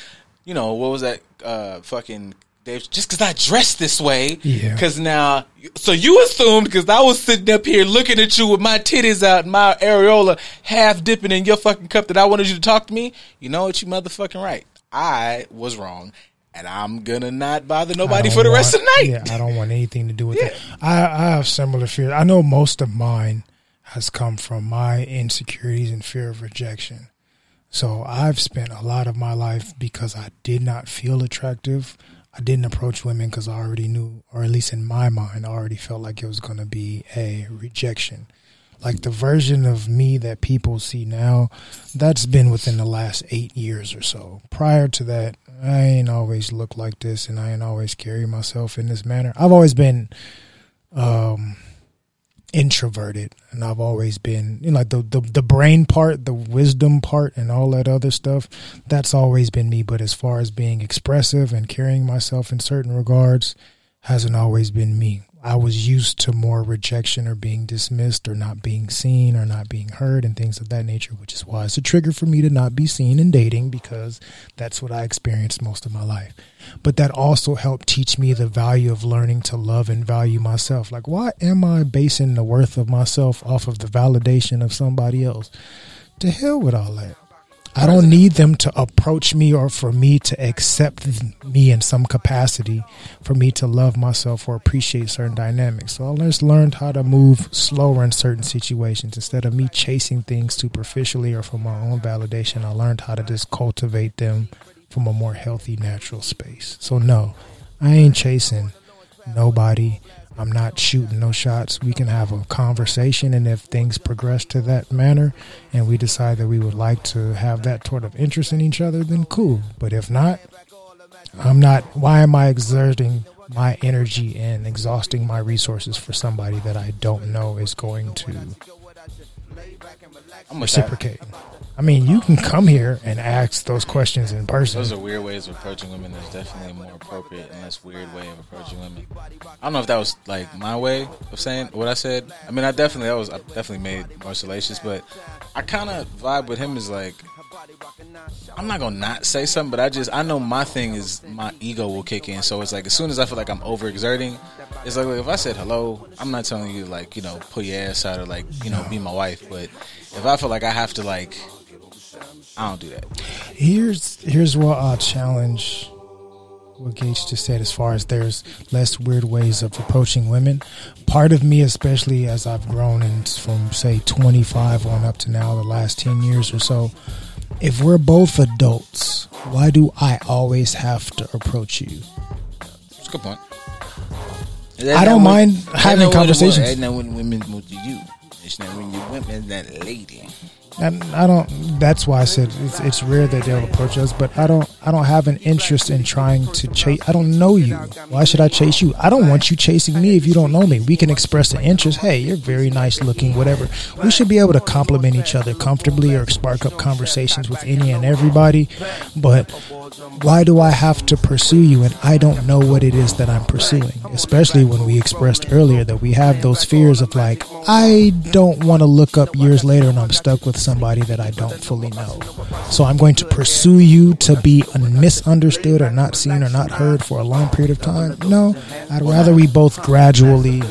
You know what was that? Uh, fucking. Dave, just because I dressed this way, Yeah. because now, so you assumed because I was sitting up here looking at you with my titties out and my areola half dipping in your fucking cup that I wanted you to talk to me. You know what? You motherfucking right. I was wrong, and I'm gonna not bother nobody for the rest of the night. Yeah, I don't want anything to do with it. I, I have similar fears. I know most of mine has come from my insecurities and fear of rejection. So I've spent a lot of my life because I did not feel attractive. I didn't approach women because I already knew, or at least in my mind, I already felt like it was going to be a rejection. Like the version of me that people see now, that's been within the last eight years or so. Prior to that, I ain't always looked like this and I ain't always carry myself in this manner. I've always been um introverted and I've always been you know like the, the the brain part, the wisdom part and all that other stuff, that's always been me. But as far as being expressive and carrying myself in certain regards, hasn't always been me. I was used to more rejection or being dismissed or not being seen or not being heard and things of that nature, which is why it's a trigger for me to not be seen in dating because that's what I experienced most of my life. But that also helped teach me the value of learning to love and value myself. Like, why am I basing the worth of myself off of the validation of somebody else? To hell with all that. I don't need them to approach me or for me to accept me in some capacity for me to love myself or appreciate certain dynamics. So I just learned how to move slower in certain situations. Instead of me chasing things superficially or for my own validation, I learned how to just cultivate them from a more healthy, natural space. So no, I ain't chasing nobody. I'm not shooting no shots. We can have a conversation, and if things progress to that manner, and we decide that we would like to have that sort of interest in each other, then cool. But if not, I'm not. Why am I exerting my energy and exhausting my resources for somebody that I don't know is going to I'm with that. reciprocate. I mean, you can come here and ask those questions in person. Those are weird ways of approaching women. There's definitely a more appropriate and less weird way of approaching women. I don't know if that was like my way of saying what I said. I mean, I definitely that was I definitely made more salacious, but I kind of vibe with him is like I'm not gonna not say something, but I just I know my thing is my ego will kick in. So it's like as soon as I feel like I'm overexerting, it's like, if I said hello, I'm not telling you like you know pull your ass out or like you know be my wife, but if I feel like I have to like, I don't do that. Here's here's what I'll challenge what Gage just said as far as there's less weird ways of approaching women. Part of me, especially as I've grown and from say 25 on up to now, the last 10 years or so, if we're both adults, why do I always have to approach you? It's a good point. I don't mind having conversations. Ain't that when women move to you? It's not when you women that lady. And I don't. That's why I said it's, it's rare that they'll approach us. But I don't. I don't have an interest in trying to chase. I don't know you. Why should I chase you? I don't want you chasing me if you don't know me. We can express an interest. Hey, you're very nice looking. Whatever. We should be able to compliment each other comfortably or spark up conversations with any and everybody. But why do I have to pursue you and I don't know what it is that I'm pursuing? Especially when we expressed earlier that we have those fears of like, I don't want to look up years later and I'm stuck with somebody that I don't fully know. So I'm going to pursue you to be misunderstood or not seen or not heard for a long period of time. No, I'd rather we both gradually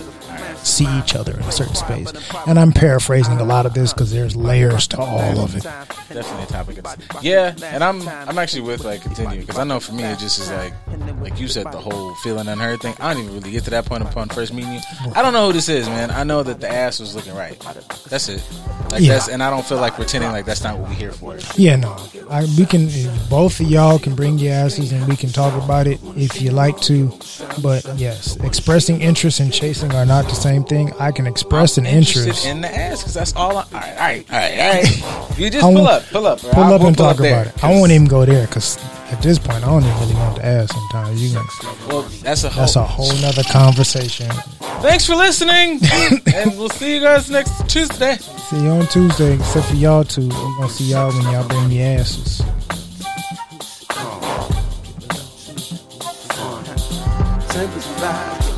see each other in a certain space. And I'm paraphrasing a lot of this because there's layers to all of it. Definitely a topic. Of, yeah, and I'm I'm actually with like continue because I know for me it just is like like you said the whole feeling unheard thing. I don't even really get to that point upon first meeting you. I don't know who this is, man. I know that the ass was looking right. That's it. Like Yeah. that's and I don't feel like pretending like that's not what we're here for. Yeah, no. I, we can both of y'all can bring your asses and we can talk about it if you like to. But yes, expressing interest and chasing are not the same thing. I can express an interest. in the ass because that's all. I, all right, all right, all right, all right. You just pull up, pull up, bro. Pull up and pull talk there, about it. I won't even go there because at this point I don't even really want to ask. Sometimes you can. Well, that's a whole. That's a whole nother conversation. Thanks for listening, and we'll see you guys next Tuesday. See you on Tuesday, except for y'all two. We're gonna see y'all when y'all bring your asses. Simple survive.